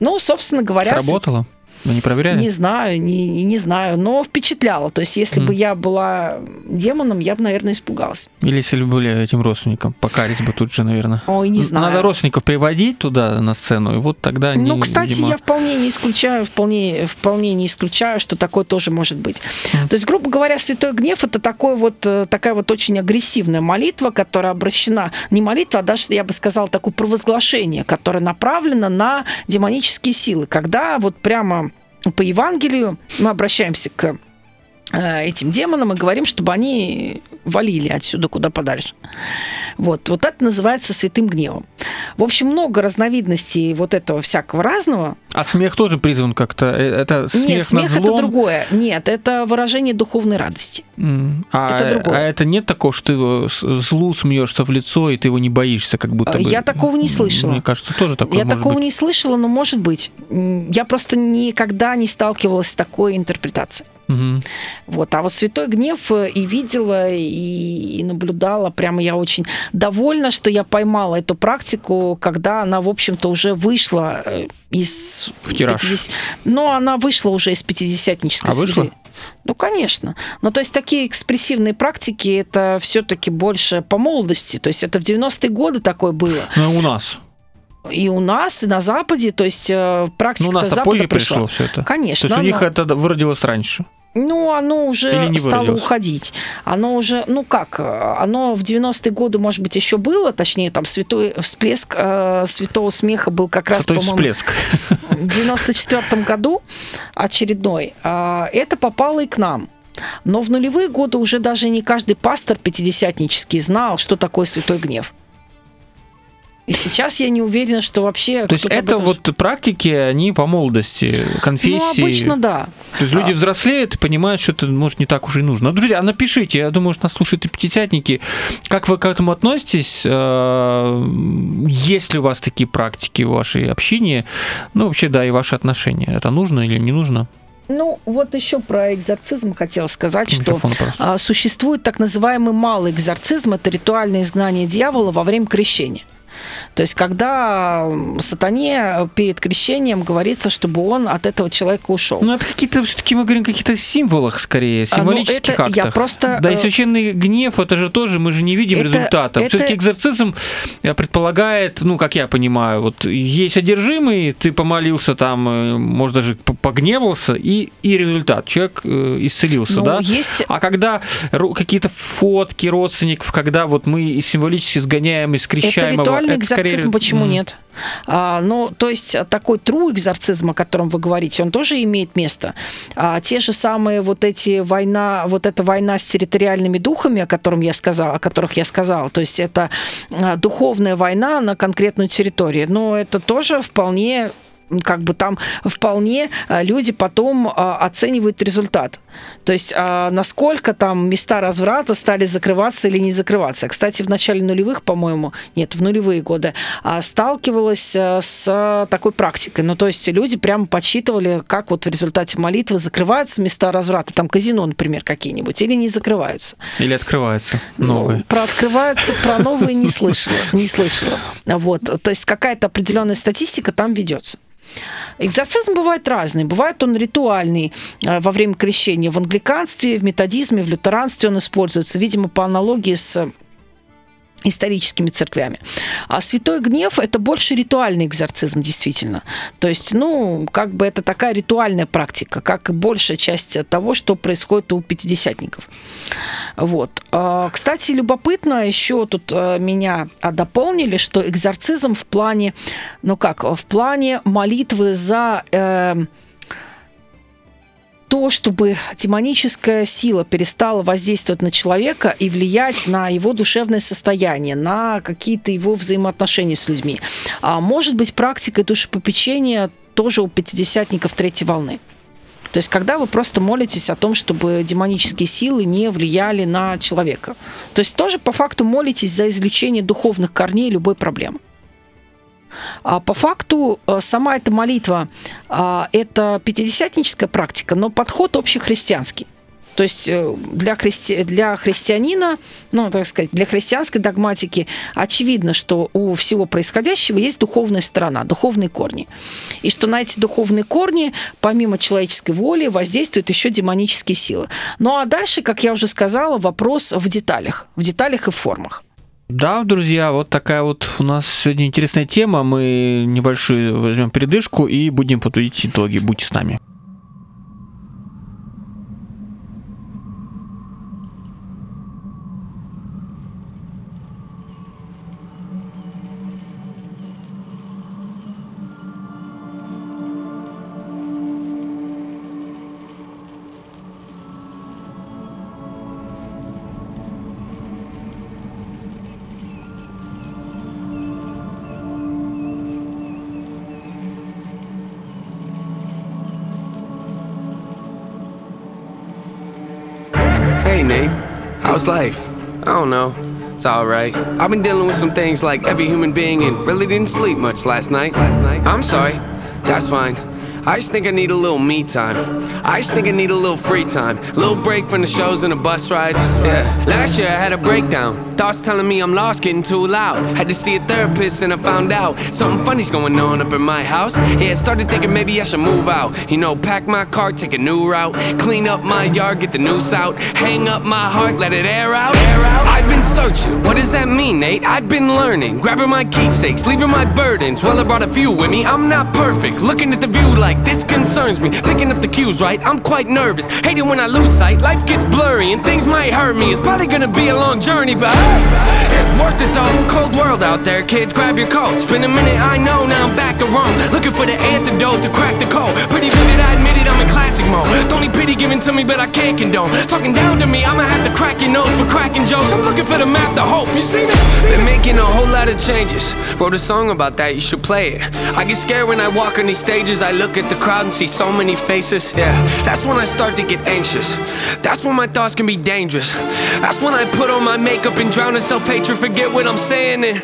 Ну, собственно говоря... Сработало? Вы не проверяли? Не знаю, не, не знаю, но впечатляло. То есть, если mm. бы я была демоном, я бы, наверное, испугалась. Или если бы были этим родственником, покарить бы тут же, наверное. Ой, не знаю. Надо родственников приводить туда на сцену, и вот тогда они, Ну, кстати, видимо... я вполне не исключаю, вполне, вполне не исключаю, что такое тоже может быть. Mm. То есть, грубо говоря, святой гнев это такой вот, э, такая вот очень агрессивная молитва, которая обращена, не молитва, а даже, я бы сказала, такое провозглашение, которое направлено на демонические силы, когда вот прямо по Евангелию. Мы обращаемся к этим демонам и говорим, чтобы они валили отсюда куда подальше. Вот, вот это называется святым гневом. В общем, много разновидностей вот этого всякого разного. А смех тоже призван как-то? Э, это смех Нет, смех злом? это другое. Нет, это выражение духовной радости. Mm. А, это другое. А это нет такого, что ты злу смеешься в лицо, и ты его не боишься, как будто бы? Я такого не слышала. Мне кажется, тоже такое Я такого быть. не слышала, но может быть. Я просто никогда не сталкивалась с такой интерпретацией. Угу. Вот. А вот святой гнев э, и видела, и, и наблюдала. Прямо я очень довольна, что я поймала эту практику, когда она, в общем-то, уже вышла э, из... В тираж. 50... Но она вышла уже из пятидесятнической а среды. вышла? Ну, конечно. Ну, то есть такие экспрессивные практики, это все-таки больше по молодости. То есть это в 90-е годы такое было. Ну, у нас. И у нас, и на Западе, то есть э, практика ну, у нас Запада позже пришла. пришло все это. Конечно. То есть у них это выродилось раньше. Ну, оно уже стало выродилось? уходить. Оно уже, ну как, э, оно в 90-е годы, может быть, еще было, точнее, там святой всплеск э, святого смеха был как раз, Святой всплеск. в 94 году очередной. А, Это попало и к нам. Но в нулевые годы уже даже не каждый пастор пятидесятнический знал, что такое святой гнев. И сейчас я не уверена, что вообще... То есть это этом- вот практики, они по молодости, конфессии. Ну, обычно да. То есть люди А. взрослеют и понимают, что это, может, не так уж и нужно. Ну, Друзья, напишите, я думаю, что нас слушают и пятидесятники, как вы к этому относитесь, Э, есть ли у вас такие практики в вашей общине, ну, вообще, да, и ваши отношения, это нужно или не нужно? Ну, вот еще про экзорцизм хотела сказать, что Микрофон, пожалуйста. а, существует так называемый малый экзорцизм, это ритуальное изгнание дьявола во время крещения. То есть, когда сатане перед крещением говорится, чтобы он от этого человека ушел. Ну, это какие-то, все-таки мы говорим о каких-то символах, скорее, А, ну, символических это я актах. просто, Да, и э, священный гнев, это же тоже, мы же не видим Это- результата. это- Все-таки экзорцизм э, предполагает, ну, как я понимаю, вот есть одержимый, ты помолился там, э, может, даже погневался, и, и результат. Человек исцелился, Ну, да? есть А когда какие-то фотки родственников, когда вот мы символически сгоняем, и скрещаем это его, ритуальный это скорее- экзорцизм, почему Мгм. нет? А, ну, то есть такой true экзорцизм, о котором вы говорите, он тоже имеет место. А, те же самые вот эти война, вот эта война с территориальными духами, о котором я сказала, о которых я сказала, то есть это а, духовная война на конкретную территорию, но это тоже вполне как бы там вполне а, люди потом а, оценивают результат. То есть а, насколько там места разврата стали закрываться или не закрываться. Кстати, в начале нулевых, по-моему, нет, в нулевые годы, сталкивалась с такой практикой. Ну, то есть люди прямо подсчитывали, как вот в результате молитвы закрываются места разврата, там казино, например, какие-нибудь, или не закрываются. Или открывается Ну, новые. про открываются, про новые не слышала. Не слышала. Вот. То есть какая-то определенная статистика там ведется. Экзорцизм бывает разный. Бывает он ритуальный э, во время крещения. В англиканстве, в методизме, в лютеранстве он используется, видимо, по аналогии с историческими церквями. А святой гнев это больше ритуальный экзорцизм, действительно. То есть, ну, как бы это такая ритуальная практика, как и большая часть того, что происходит у пятидесятников. Вот. А, Кстати, любопытно, еще тут э, меня а, дополнили, что экзорцизм в плане, ну как, в плане молитвы за э, то, чтобы демоническая сила перестала воздействовать на человека и влиять на его душевное состояние, на какие-то его взаимоотношения с людьми. А может быть, практикой душепопечения тоже у пятидесятников третьей волны. То есть, когда вы просто молитесь о том, чтобы демонические силы не влияли на человека. То есть, тоже по факту молитесь за излечение духовных корней любой проблемы. А по факту э, сама эта молитва а, это пятидесятническая практика, но подход общехристианский. То есть э, для, христи... для христианина, ну, так сказать, для христианской догматики очевидно, что у всего происходящего есть духовная сторона, духовные корни. И что на эти духовные корни, помимо человеческой воли, воздействуют еще демонические силы. Ну а дальше, как я уже сказала, вопрос в деталях, в деталях и формах. Да, друзья, вот такая вот у нас сегодня интересная тема. Мы небольшую возьмем передышку и будем подводить итоги. Будьте с нами. Life? I don't know. It's alright. I've been dealing with some things like every human being and really didn't sleep much last night. I'm sorry. That's fine. I just think I need a little me time. I just think I need a little free time. Little break from the shows and the bus rides. Yeah. Last year I had a breakdown. Thoughts telling me I'm lost, getting too loud. Had to see a therapist and I found out something funny's going on up in my house. Yeah, started thinking maybe I should move out. You know, pack my car, take a new route. Clean up my yard, get the noose out. Hang up my heart, let it air out. I've been searching. What does that mean, Nate? I've been learning. Grabbing my keepsakes, leaving my burdens. Well, I brought a few with me. I'm not perfect. Looking at the view like this concerns me. Picking up the cues right. I'm quite nervous. Hate it when I lose sight. Life gets blurry and things might hurt me. It's probably gonna be a long journey, but it's worth it though. Cold world out there, kids. Grab your coats. Been a minute, I know. Now I'm back to Rome. Looking for the antidote to crack the code. Pretty vivid, I admit it. I'm in classic mode. Don't need pity given to me, but I can't condone. Talking down to me, I'ma have to crack your nose for cracking jokes. I'm looking for the map, the hope. You seen it? Been making a whole lot of changes. Wrote a song about that. You should play it. I get scared when I walk on these stages. I look at the crowd and see so many faces. Yeah, that's when I start to get anxious. That's when my thoughts can be dangerous. That's when I put on my makeup and drown in self hatred. Forget what I'm saying and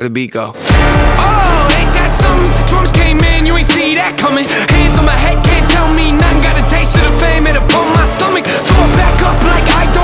where the beat go? Oh, ain't that something? Drums came in, you ain't see that coming. Hands on my head, can't tell me nothing. Got a taste of the fame, it upon my stomach. Throw it back up like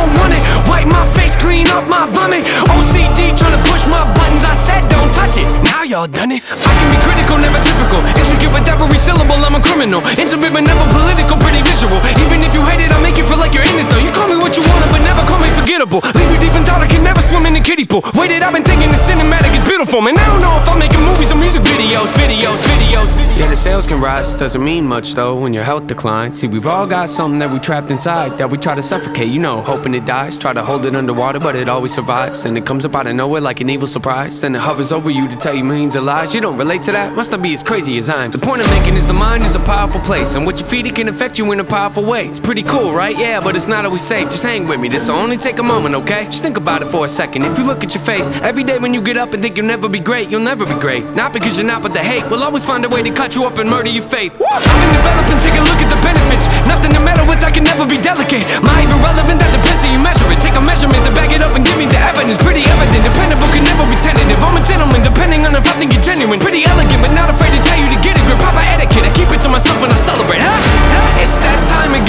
don't want it. Wipe my face, clean up my vomit. OCD trying to push my buttons. I said don't touch it. Now y'all done it. I can be critical, never typical. Intricate with every syllable, I'm a criminal. Intimate but never political, pretty visual. Even if you hate it, I'll make you feel like you're in it though. You call me what you want, but never call me forgettable. Leave you deep in thought, I can never swim in the kiddie pool. Waited, I've been thinking the cinematic is beautiful, man. I don't know if I'm making movies or music videos, videos, videos. Yeah, the sales can rise, doesn't mean much though when your health declines. See, we've all got something that we trapped inside that we try to suffocate, you know, hoping it dies. Try to hold it underwater, but it always survives. And it comes up out of nowhere like an evil surprise. Then it hovers over you to tell you millions of lies. You don't relate to that, must not be as crazy as I'm. The point I'm making is the mind is a powerful place, and what you feed it can affect you in a powerful way. It's pretty cool, right? Yeah, but it's not always safe. Just hang with me, this'll only take a moment, okay? Just think about it for a second. If you look at your face every day when you get up and think you'll never be great, you'll never be great. Not because you're not, but the hate will always find a way to cut you up and murder your faith. I've been developing, take a look at the benefits. Nothing to meddle with, I can never be delicate. My even relevant, that depends how you measure it. Take a measurement to back it up and give me the evidence. Pretty evident, dependable can never be tentative. I'm a gentleman, depending on if I think you're genuine. Pretty elegant, but not afraid to tell you to get a grip. Proper etiquette, I keep it to myself when I celebrate. Huh? It's that time again.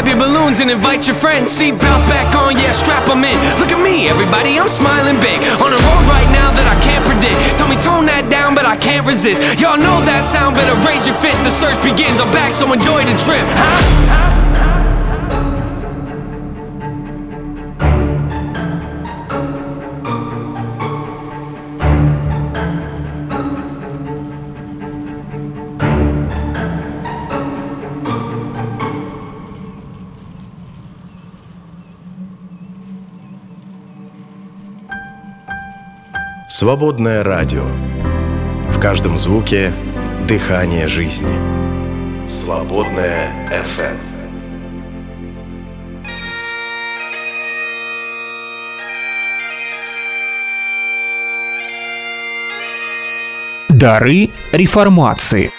Grab your balloons and invite your friends. Seat belts back on, yeah, strap them in. Look at me, everybody, I'm smiling big. On a road right now that I can't predict. Tell me tone that down, but I can't resist. Y'all know that sound, better raise your fist. The search begins, I'm back, so enjoy the trip. Huh? Свободное радио. В каждом звуке дыхание жизни. Свободное FM. Дары реформации.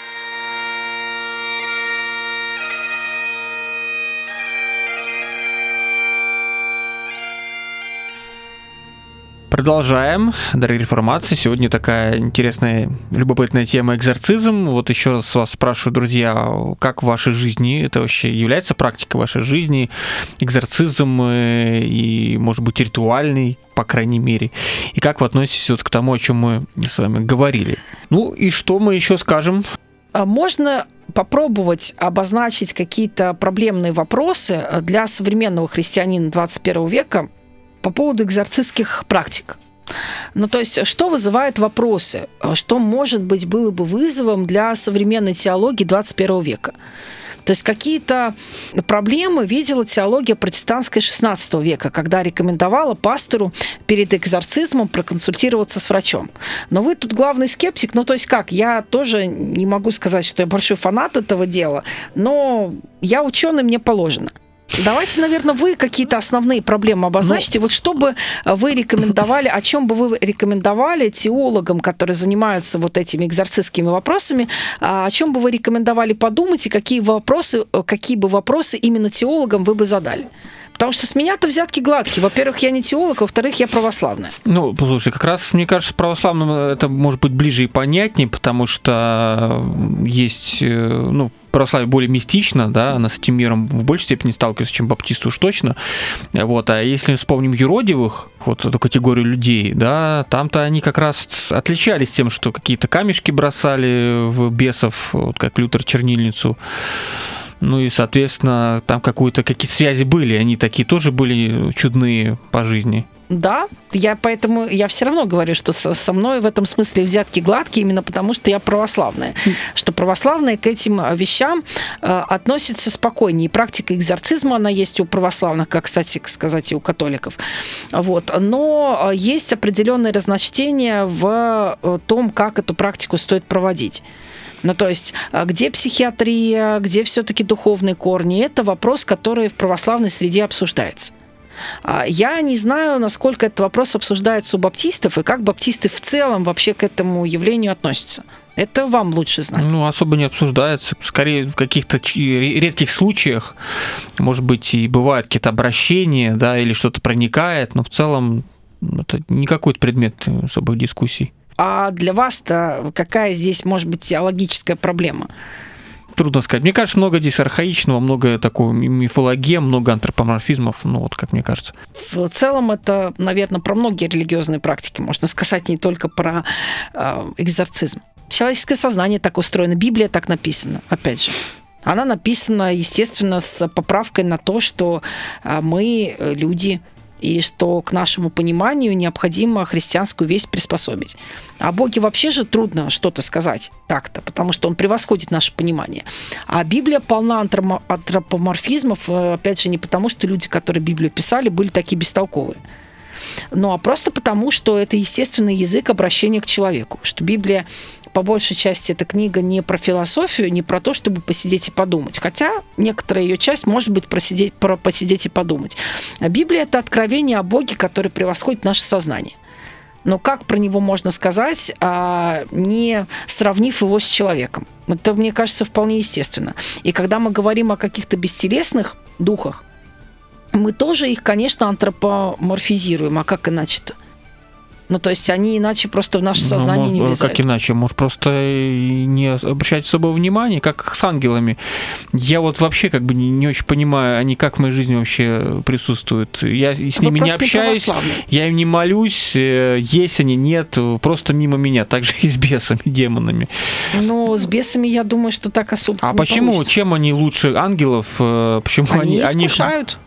Продолжаем. Дорогие реформации. Сегодня такая интересная, любопытная тема экзорцизм. Вот еще раз вас спрашиваю, друзья, как в вашей жизни, это вообще является практикой вашей жизни, экзорцизм э, и, может быть, ритуальный, по крайней мере. И как вы относитесь вот к тому, о чем мы с вами говорили? Ну и что мы еще скажем? А можно попробовать обозначить какие-то проблемные вопросы для современного христианина 21 века по поводу экзорцистских практик. Ну, то есть, что вызывает вопросы? Что, может быть, было бы вызовом для современной теологии 21 века? То есть какие-то проблемы видела теология протестантской 16 века, когда рекомендовала пастору перед экзорцизмом проконсультироваться с врачом. Но вы тут главный скептик, ну то есть как, я тоже не могу сказать, что я большой фанат этого дела, но я ученый, мне положено. Давайте, наверное, вы какие-то основные проблемы обозначите. Ну, вот что бы вы рекомендовали, о чем бы вы рекомендовали теологам, которые занимаются вот этими экзорцистскими вопросами, а о чем бы вы рекомендовали подумать и какие вопросы, какие бы вопросы именно теологам вы бы задали? Потому что с меня-то взятки гладкие. Во-первых, я не теолог, во-вторых, я православная. Ну, послушай, как раз, мне кажется, православным это может быть ближе и понятнее, потому что есть, э, ну, православие более мистично, да, она с этим миром в большей степени сталкивается, чем баптисты уж точно. Вот, а если вспомним юродивых, вот эту категорию людей, да, там-то они как раз отличались тем, что какие-то камешки бросали в бесов, вот как Лютер чернильницу, ну и, соответственно, там какую-то какие-то связи были, они такие тоже были чудные по жизни. Да, я поэтому я все равно говорю, что со, со мной в этом смысле взятки гладкие, именно потому что я православная. Что православные к этим вещам э, относятся спокойнее. И практика экзорцизма, она есть у православных, как, кстати, сказать, и у католиков. Вот. Но э, есть определенные разночтения в том, как эту практику стоит проводить. Ну, то есть, а где психиатрия, где все-таки духовные корни, это вопрос, который в православной среде обсуждается. А я не знаю, насколько этот вопрос обсуждается у баптистов и как баптисты в целом вообще к этому явлению относятся. Это вам лучше знать. Ну, особо не обсуждается. Скорее, в каких-то редких случаях, может быть, и бывают какие-то обращения, да, или что-то проникает, но в целом это не какой-то предмет особых дискуссий. А для вас-то какая здесь может быть теологическая проблема? Трудно сказать. Мне кажется, много здесь архаичного, много такого мифологии, много антропоморфизмов, ну вот как мне кажется. В целом это, наверное, про многие религиозные практики, можно сказать, не только про э, экзорцизм. Человеческое сознание так устроено, Библия так написана, опять же. Она написана, естественно, с поправкой на то, что э, мы, э, люди, и что к нашему пониманию необходимо христианскую весть приспособить. О Боге вообще же трудно что-то сказать так-то, потому что он превосходит наше понимание. А Библия полна антропоморфизмов, э, опять же, не потому, что люди, которые Библию писали, были такие бестолковые. Ну, а просто потому, что это естественный язык обращения к человеку, что Библия по большей части эта книга не про философию, не про то, чтобы посидеть и подумать. Хотя некоторая ее часть может быть просидеть, про посидеть и подумать. А Библия – это откровение о Боге, который превосходит наше сознание. Но как про него можно сказать, а, не сравнив его с человеком? Это, мне кажется, вполне естественно. И когда мы говорим о каких-то бестелесных духах, мы тоже их, конечно, антропоморфизируем. А как иначе-то? Ну, то есть они иначе просто в наше ну, сознание ну, не влезают. Как иначе? Может, просто не обращать особого внимания, как с ангелами. Я вот вообще как бы не, не очень понимаю, они как в моей жизни вообще присутствуют. Я с Вы ними не общаюсь, я им не молюсь, э, есть они, нет, просто мимо меня. Так же и с бесами, демонами. Ну, с бесами, я думаю, что так особо А почему? Получится. Чем они лучше ангелов? Э, почему они Они искушают. Они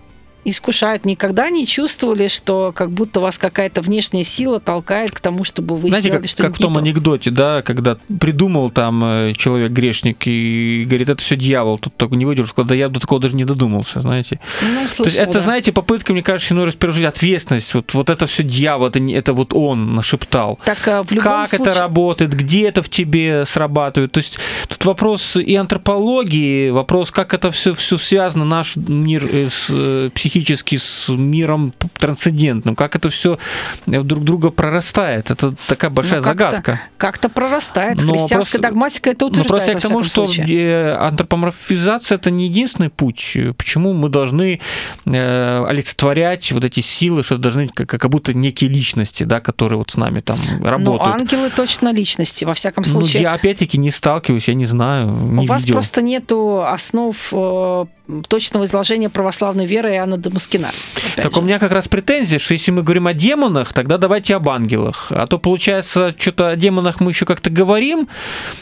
искушают, никогда не чувствовали, что как будто вас какая-то внешняя сила толкает к тому, чтобы вы Знаете, сделали как, что-нибудь как в том то. анекдоте, да, когда придумал там э, человек грешник и говорит, это все дьявол, тут только не выдержал, когда я до такого даже не додумался, знаете. Ну, слышала, То есть это, да. знаете, попытка, мне кажется, иной раз пережить ответственность, вот, вот это все дьявол, это, не, это вот он нашептал. Так, а в любом как случае... это работает, где это в тебе срабатывает. То есть тут вопрос и антропологии, вопрос, как это все, все связано, наш мир э, с психикой психически с миром трансцендентным? Как это все друг друга прорастает? Это такая большая Ну, как-то- загадка. Как-то прорастает. Но Христианская просто- догматика это Ну, утверждает просто я к тому, что случае. э, антропоморфизация это не единственный путь. Почему мы должны э, олицетворять вот эти силы, что должны как, как будто некие личности, да, которые вот с нами там Ну, работают. ангелы точно личности, во всяком Ну, случае. я опять-таки не сталкиваюсь, я не знаю, У не вас видел. просто нету основ э, точного изложения православной веры Иоанна Дамаскина. Так же. у меня как раз претензия, что если мы говорим о демонах, тогда давайте об ангелах. А то получается, что-то о демонах мы еще как-то говорим,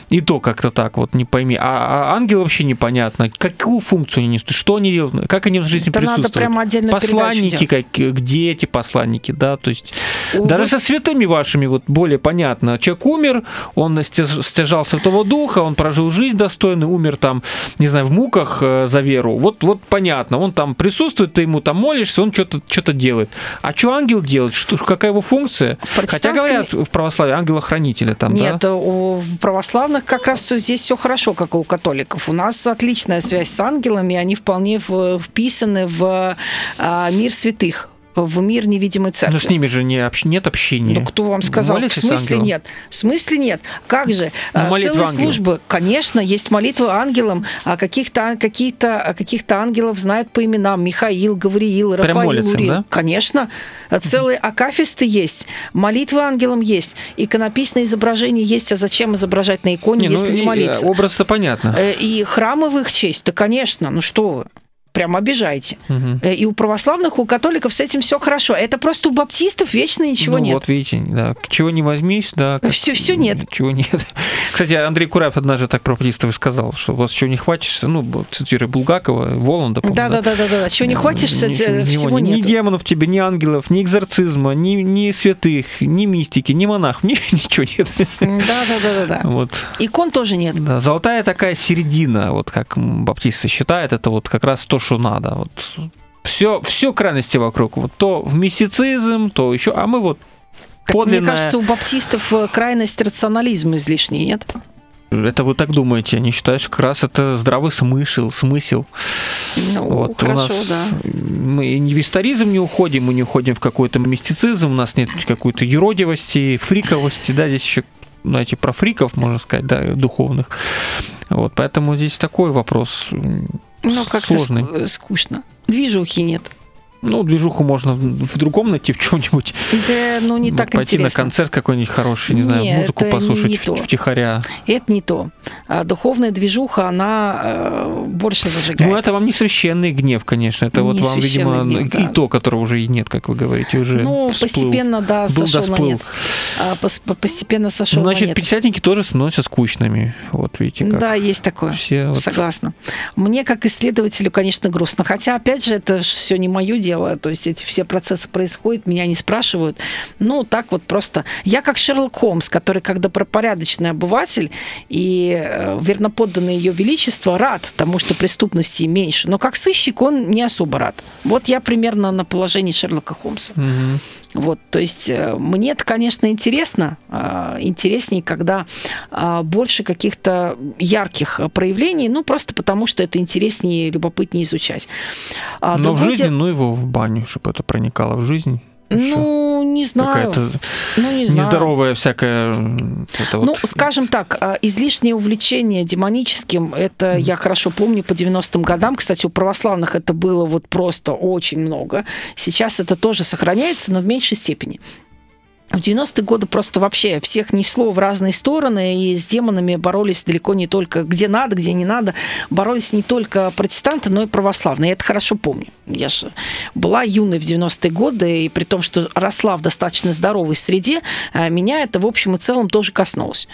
и то как-то так вот, не пойми. А, а ангелы вообще непонятно. Какую функцию они несут, что они делают, как они в жизни Это надо присутствуют. прямо отдельную Посланники, делать. как, где эти посланники, да, то есть Увы. даже со святыми вашими вот более понятно. Человек умер, он стяж- стяжал Святого Духа, он прожил жизнь достойную, умер там, не знаю, в муках э, за веру. Вот, вот понятно, он там присутствует, ты ему там молишься, он что-то что делает. А что ангел делает? Что, какая его функция? В Хотя говорят в православии ангела-хранителя там, Нет, да? у православных как раз здесь все хорошо, как и у католиков. У нас отличная связь с ангелами, они вполне вписаны в а, мир святых, в мир невидимой церкви. Но с ними же не общ- нет общения. Ну, кто вам сказал? Молитесь в смысле нет? В смысле нет? Как же? Ну, А, Целые службы. Конечно, есть молитвы ангелам. А каких-то какие-то а каких-то ангелов знают по именам. Михаил, Гавриил, Прям Рафаил, молятся им, Урил. да? Конечно. А Целые акафисты есть. Молитвы ангелам есть. Иконописное изображение есть. А зачем изображать на иконе, Не, ну, если не и, молиться? э, Образ-то понятно. Э, И храмы в их честь, да, конечно. Ну что вы? Прям обижаете. Мгм. Э, И у православных, у католиков с этим все хорошо. Это просто у баптистов вечно ничего ну, нет. Вот видите, да. Чего не возьмись, да. как- Всё- всё нет. Чего нет. Кстати, Андрей Кураев однажды так про пристав сказал, что у вас чего не хватишься, ну, цитируя Булгакова, Воланда, по-моему, Да, да, да, да, да. Чего не хватишься, Ничего- всего не- Ни нет. демонов тебе, ни ангелов, ни экзорцизма, ни, ни святых, ни мистики, ни монахов, ни, ничего нет. Да, да, да, да, да. Вот. Икон тоже нет. Да, золотая такая середина, вот как баптисты считают, это вот как раз то, что надо. Вот все, все крайности вокруг. Вот то в мистицизм, то еще, а мы вот Так, мне кажется, у баптистов э, крайность рационализма излишний, нет? Это вы так думаете? Считают, что как раз это здравый смысл, смысл. Ну, Вот хорошо, у нас да. мы не в историзм не уходим, мы не уходим в какой-то мистицизм, у нас нет какой-то юродивости, фриковости, да, здесь еще знаете, про фриков, можно сказать, да, духовных. Вот, поэтому здесь такой вопрос Ну, как-то сложный. ску- скучно. Движухи нет. Ну, движуху можно в другом найти, в чем-нибудь. Да, ну, не так Пойти интересно. на концерт какой-нибудь хороший, не знаю, Не, музыку это не- послушать не в- втихаря. Это не то. А духовная движуха, она э, больше зажигает. Ну, это вам не священный гнев, конечно. Это вот Не вам, видимо, гнев, и да. то, которого уже и нет, как вы говорите, уже ну, всплыл. постепенно, да, Был да сошел на нет. А, пос- по- постепенно сошел Ну, на значит, нет. пятидесятники тоже становятся скучными. Вот видите, как. Да, есть такое. Все вот- Согласна. Мне, как исследователю, конечно, грустно. Хотя, опять же, это все не мое дело. То есть эти все процессы происходят, меня не спрашивают. Ну, так вот просто. Я как Шерлок Холмс, который, как добропорядочный обыватель и э, верноподданный ее величество, рад тому, что преступности меньше. Но как сыщик он не особо рад. Вот я примерно на положении Шерлока Холмса. Мгм. Вот, то есть э, мне это, конечно, интересно. а, Интереснее, когда а, больше каких-то ярких э, проявлений, ну, просто потому, что это интереснее, любопытнее изучать. А Но в другое жизни, дело- ну его в баню, чтобы это проникало в жизнь. Ещё Ну, не знаю. Какая-то Ну, не знаю. нездоровая всякая... это Ну, вот- скажем так, а, излишнее увлечение демоническим, это я хорошо помню по 90-м годам. Кстати, у православных это было вот просто очень много. Сейчас это тоже сохраняется, но в меньшей степени. В 90-е годы просто вообще всех несло в разные стороны, и с демонами боролись далеко не только где надо, где не надо. Боролись не только протестанты, но и православные. Я это хорошо помню. Я же была юной в 90-е годы, и при том, что росла в достаточно здоровой среде, а, меня это в общем и целом тоже коснулось.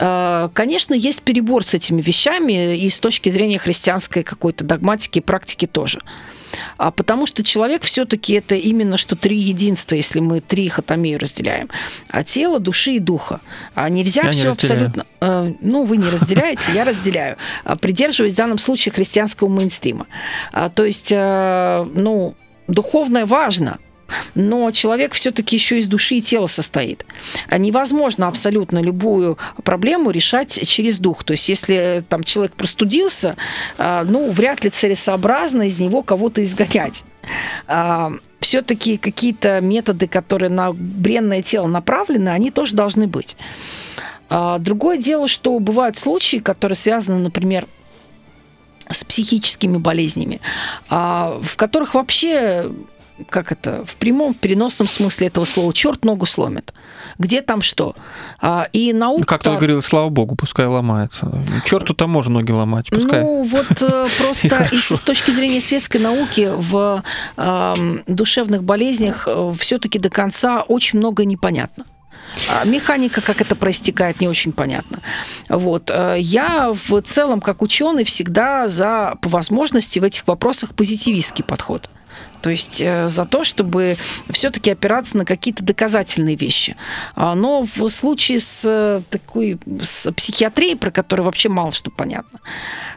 Э, Конечно, есть перебор с этими вещами и с точки зрения христианской какой-то догматики и практики тоже. А потому что человек все-таки это именно что три единства, если мы три хотомию разделяем. А тело, души и духа. А нельзя Я не все разделяю. абсолютно... э, ну, вы не разделяете, я разделяю. А, Придерживаюсь в данном случае христианского мейнстрима. А, То есть, э, ну, духовное важно, но человек все-таки еще из души и тела состоит. Невозможно абсолютно любую проблему решать через дух. То есть, если там человек простудился, а, ну, вряд ли целесообразно из него кого-то изгонять а, все-таки какие-то методы, которые на бренное тело направлены, они тоже должны быть. А, другое дело, что бывают случаи, которые связаны, например, с психическими болезнями, в которых вообще как это, в прямом, в переносном смысле этого слова, черт ногу сломит. Где там что? А, и наука... Ну, как ты говорил, слава богу, пускай ломается. Черту-то можно ноги ломать, пускай. Ну, вот э, просто с точки зрения светской науки в душевных болезнях э, все-таки до конца очень много непонятно. А механика, как это проистекает, не очень понятно. Вот. Э, я в целом, как ученый, всегда за, по возможности в этих вопросах позитивистский подход. То есть э, за то, чтобы все-таки опираться на какие-то доказательные вещи. А, но в случае с э, такой с психиатрией, про которую вообще мало что понятно,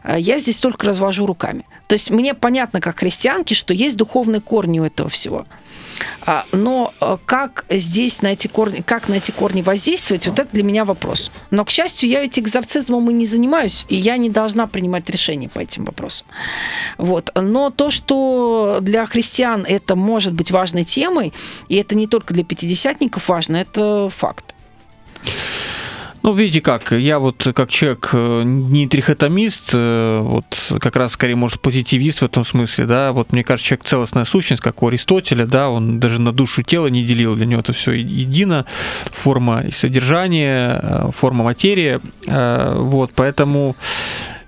э, я здесь только развожу руками. То есть мне понятно, как христианке, что есть духовные корни у этого всего. А, но э, как здесь на эти корни, как на эти корни воздействовать, вот это для меня вопрос. Но, к счастью, я ведь экзорцизмом и не занимаюсь, и я не должна принимать решения по этим вопросам. Вот. Но то, что для христиан это может быть важной темой, и это не только для пятидесятников важно, это факт. Ну, видите как, я вот как человек э, не трихотомист, э, вот как раз скорее, может, позитивист в этом смысле, да, вот мне кажется, человек целостная сущность, как у Аристотеля, да, он даже на душу тела не делил, для него это все едино, форма и содержание, э, форма материи, вот, поэтому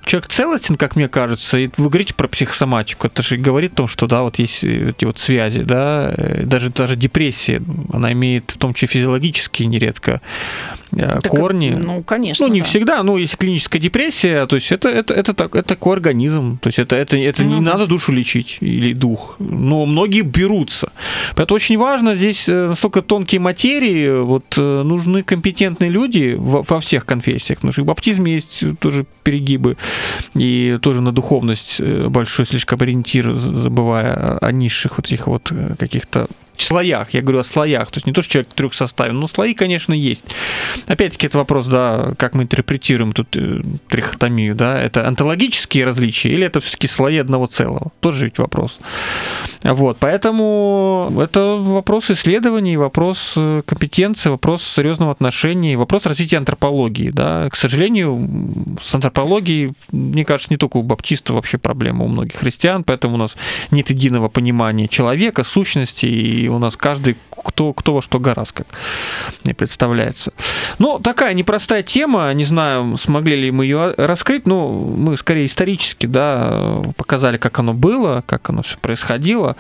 человек целостен, как мне кажется, и вы говорите про психосоматику, это же говорит о том, что, да, вот есть эти вот связи, да, даже, даже депрессия, она имеет в том числе физиологические нередко так, корни. Ну, конечно. Ну, не да. всегда. Ну, если клиническая депрессия, то есть это, это, это, это, это такой организм. То есть это, это, это ну, не да. надо душу лечить или дух. Но многие берутся. Поэтому очень важно здесь э, настолько тонкие материи. Вот э, нужны компетентные люди во, во всех конфессиях. Потому что в баптизме есть тоже перегибы. И тоже на духовность большой слишком ориентир, забывая о низших вот этих вот каких-то слоях, я говорю о слоях, то есть не то, что человек трех составен, но слои, конечно, есть. Опять-таки, это вопрос, да, как мы интерпретируем тут э, трихотомию, да, это онтологические различия или это все-таки слои одного целого? Тоже ведь вопрос. Вот, поэтому это вопрос исследований, вопрос э, компетенции, вопрос серьезного отношения, вопрос развития антропологии, да. К сожалению, с антропологией, мне кажется, не только у баптистов вообще проблема, у многих христиан, поэтому у нас нет единого понимания человека, сущности и у нас каждый кто, кто во что гораздо, как мне представляется. Ну, такая непростая тема, не знаю, смогли ли мы ее раскрыть, но мы скорее исторически, да, показали, как оно было, как оно все происходило,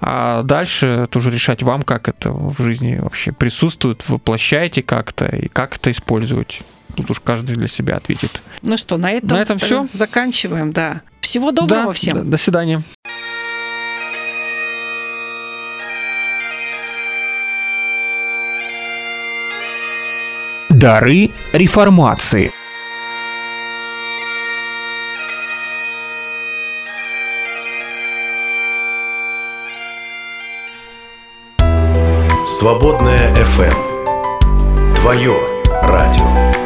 а дальше тоже решать вам, как это в жизни вообще присутствует, воплощаете как-то и как это использовать. Тут уж каждый для себя ответит. Ну что, на этом, на этом все. Заканчиваем, да. Всего доброго да, всем. До, до свидания. Дары реформации. Свободная FM. Твое радио.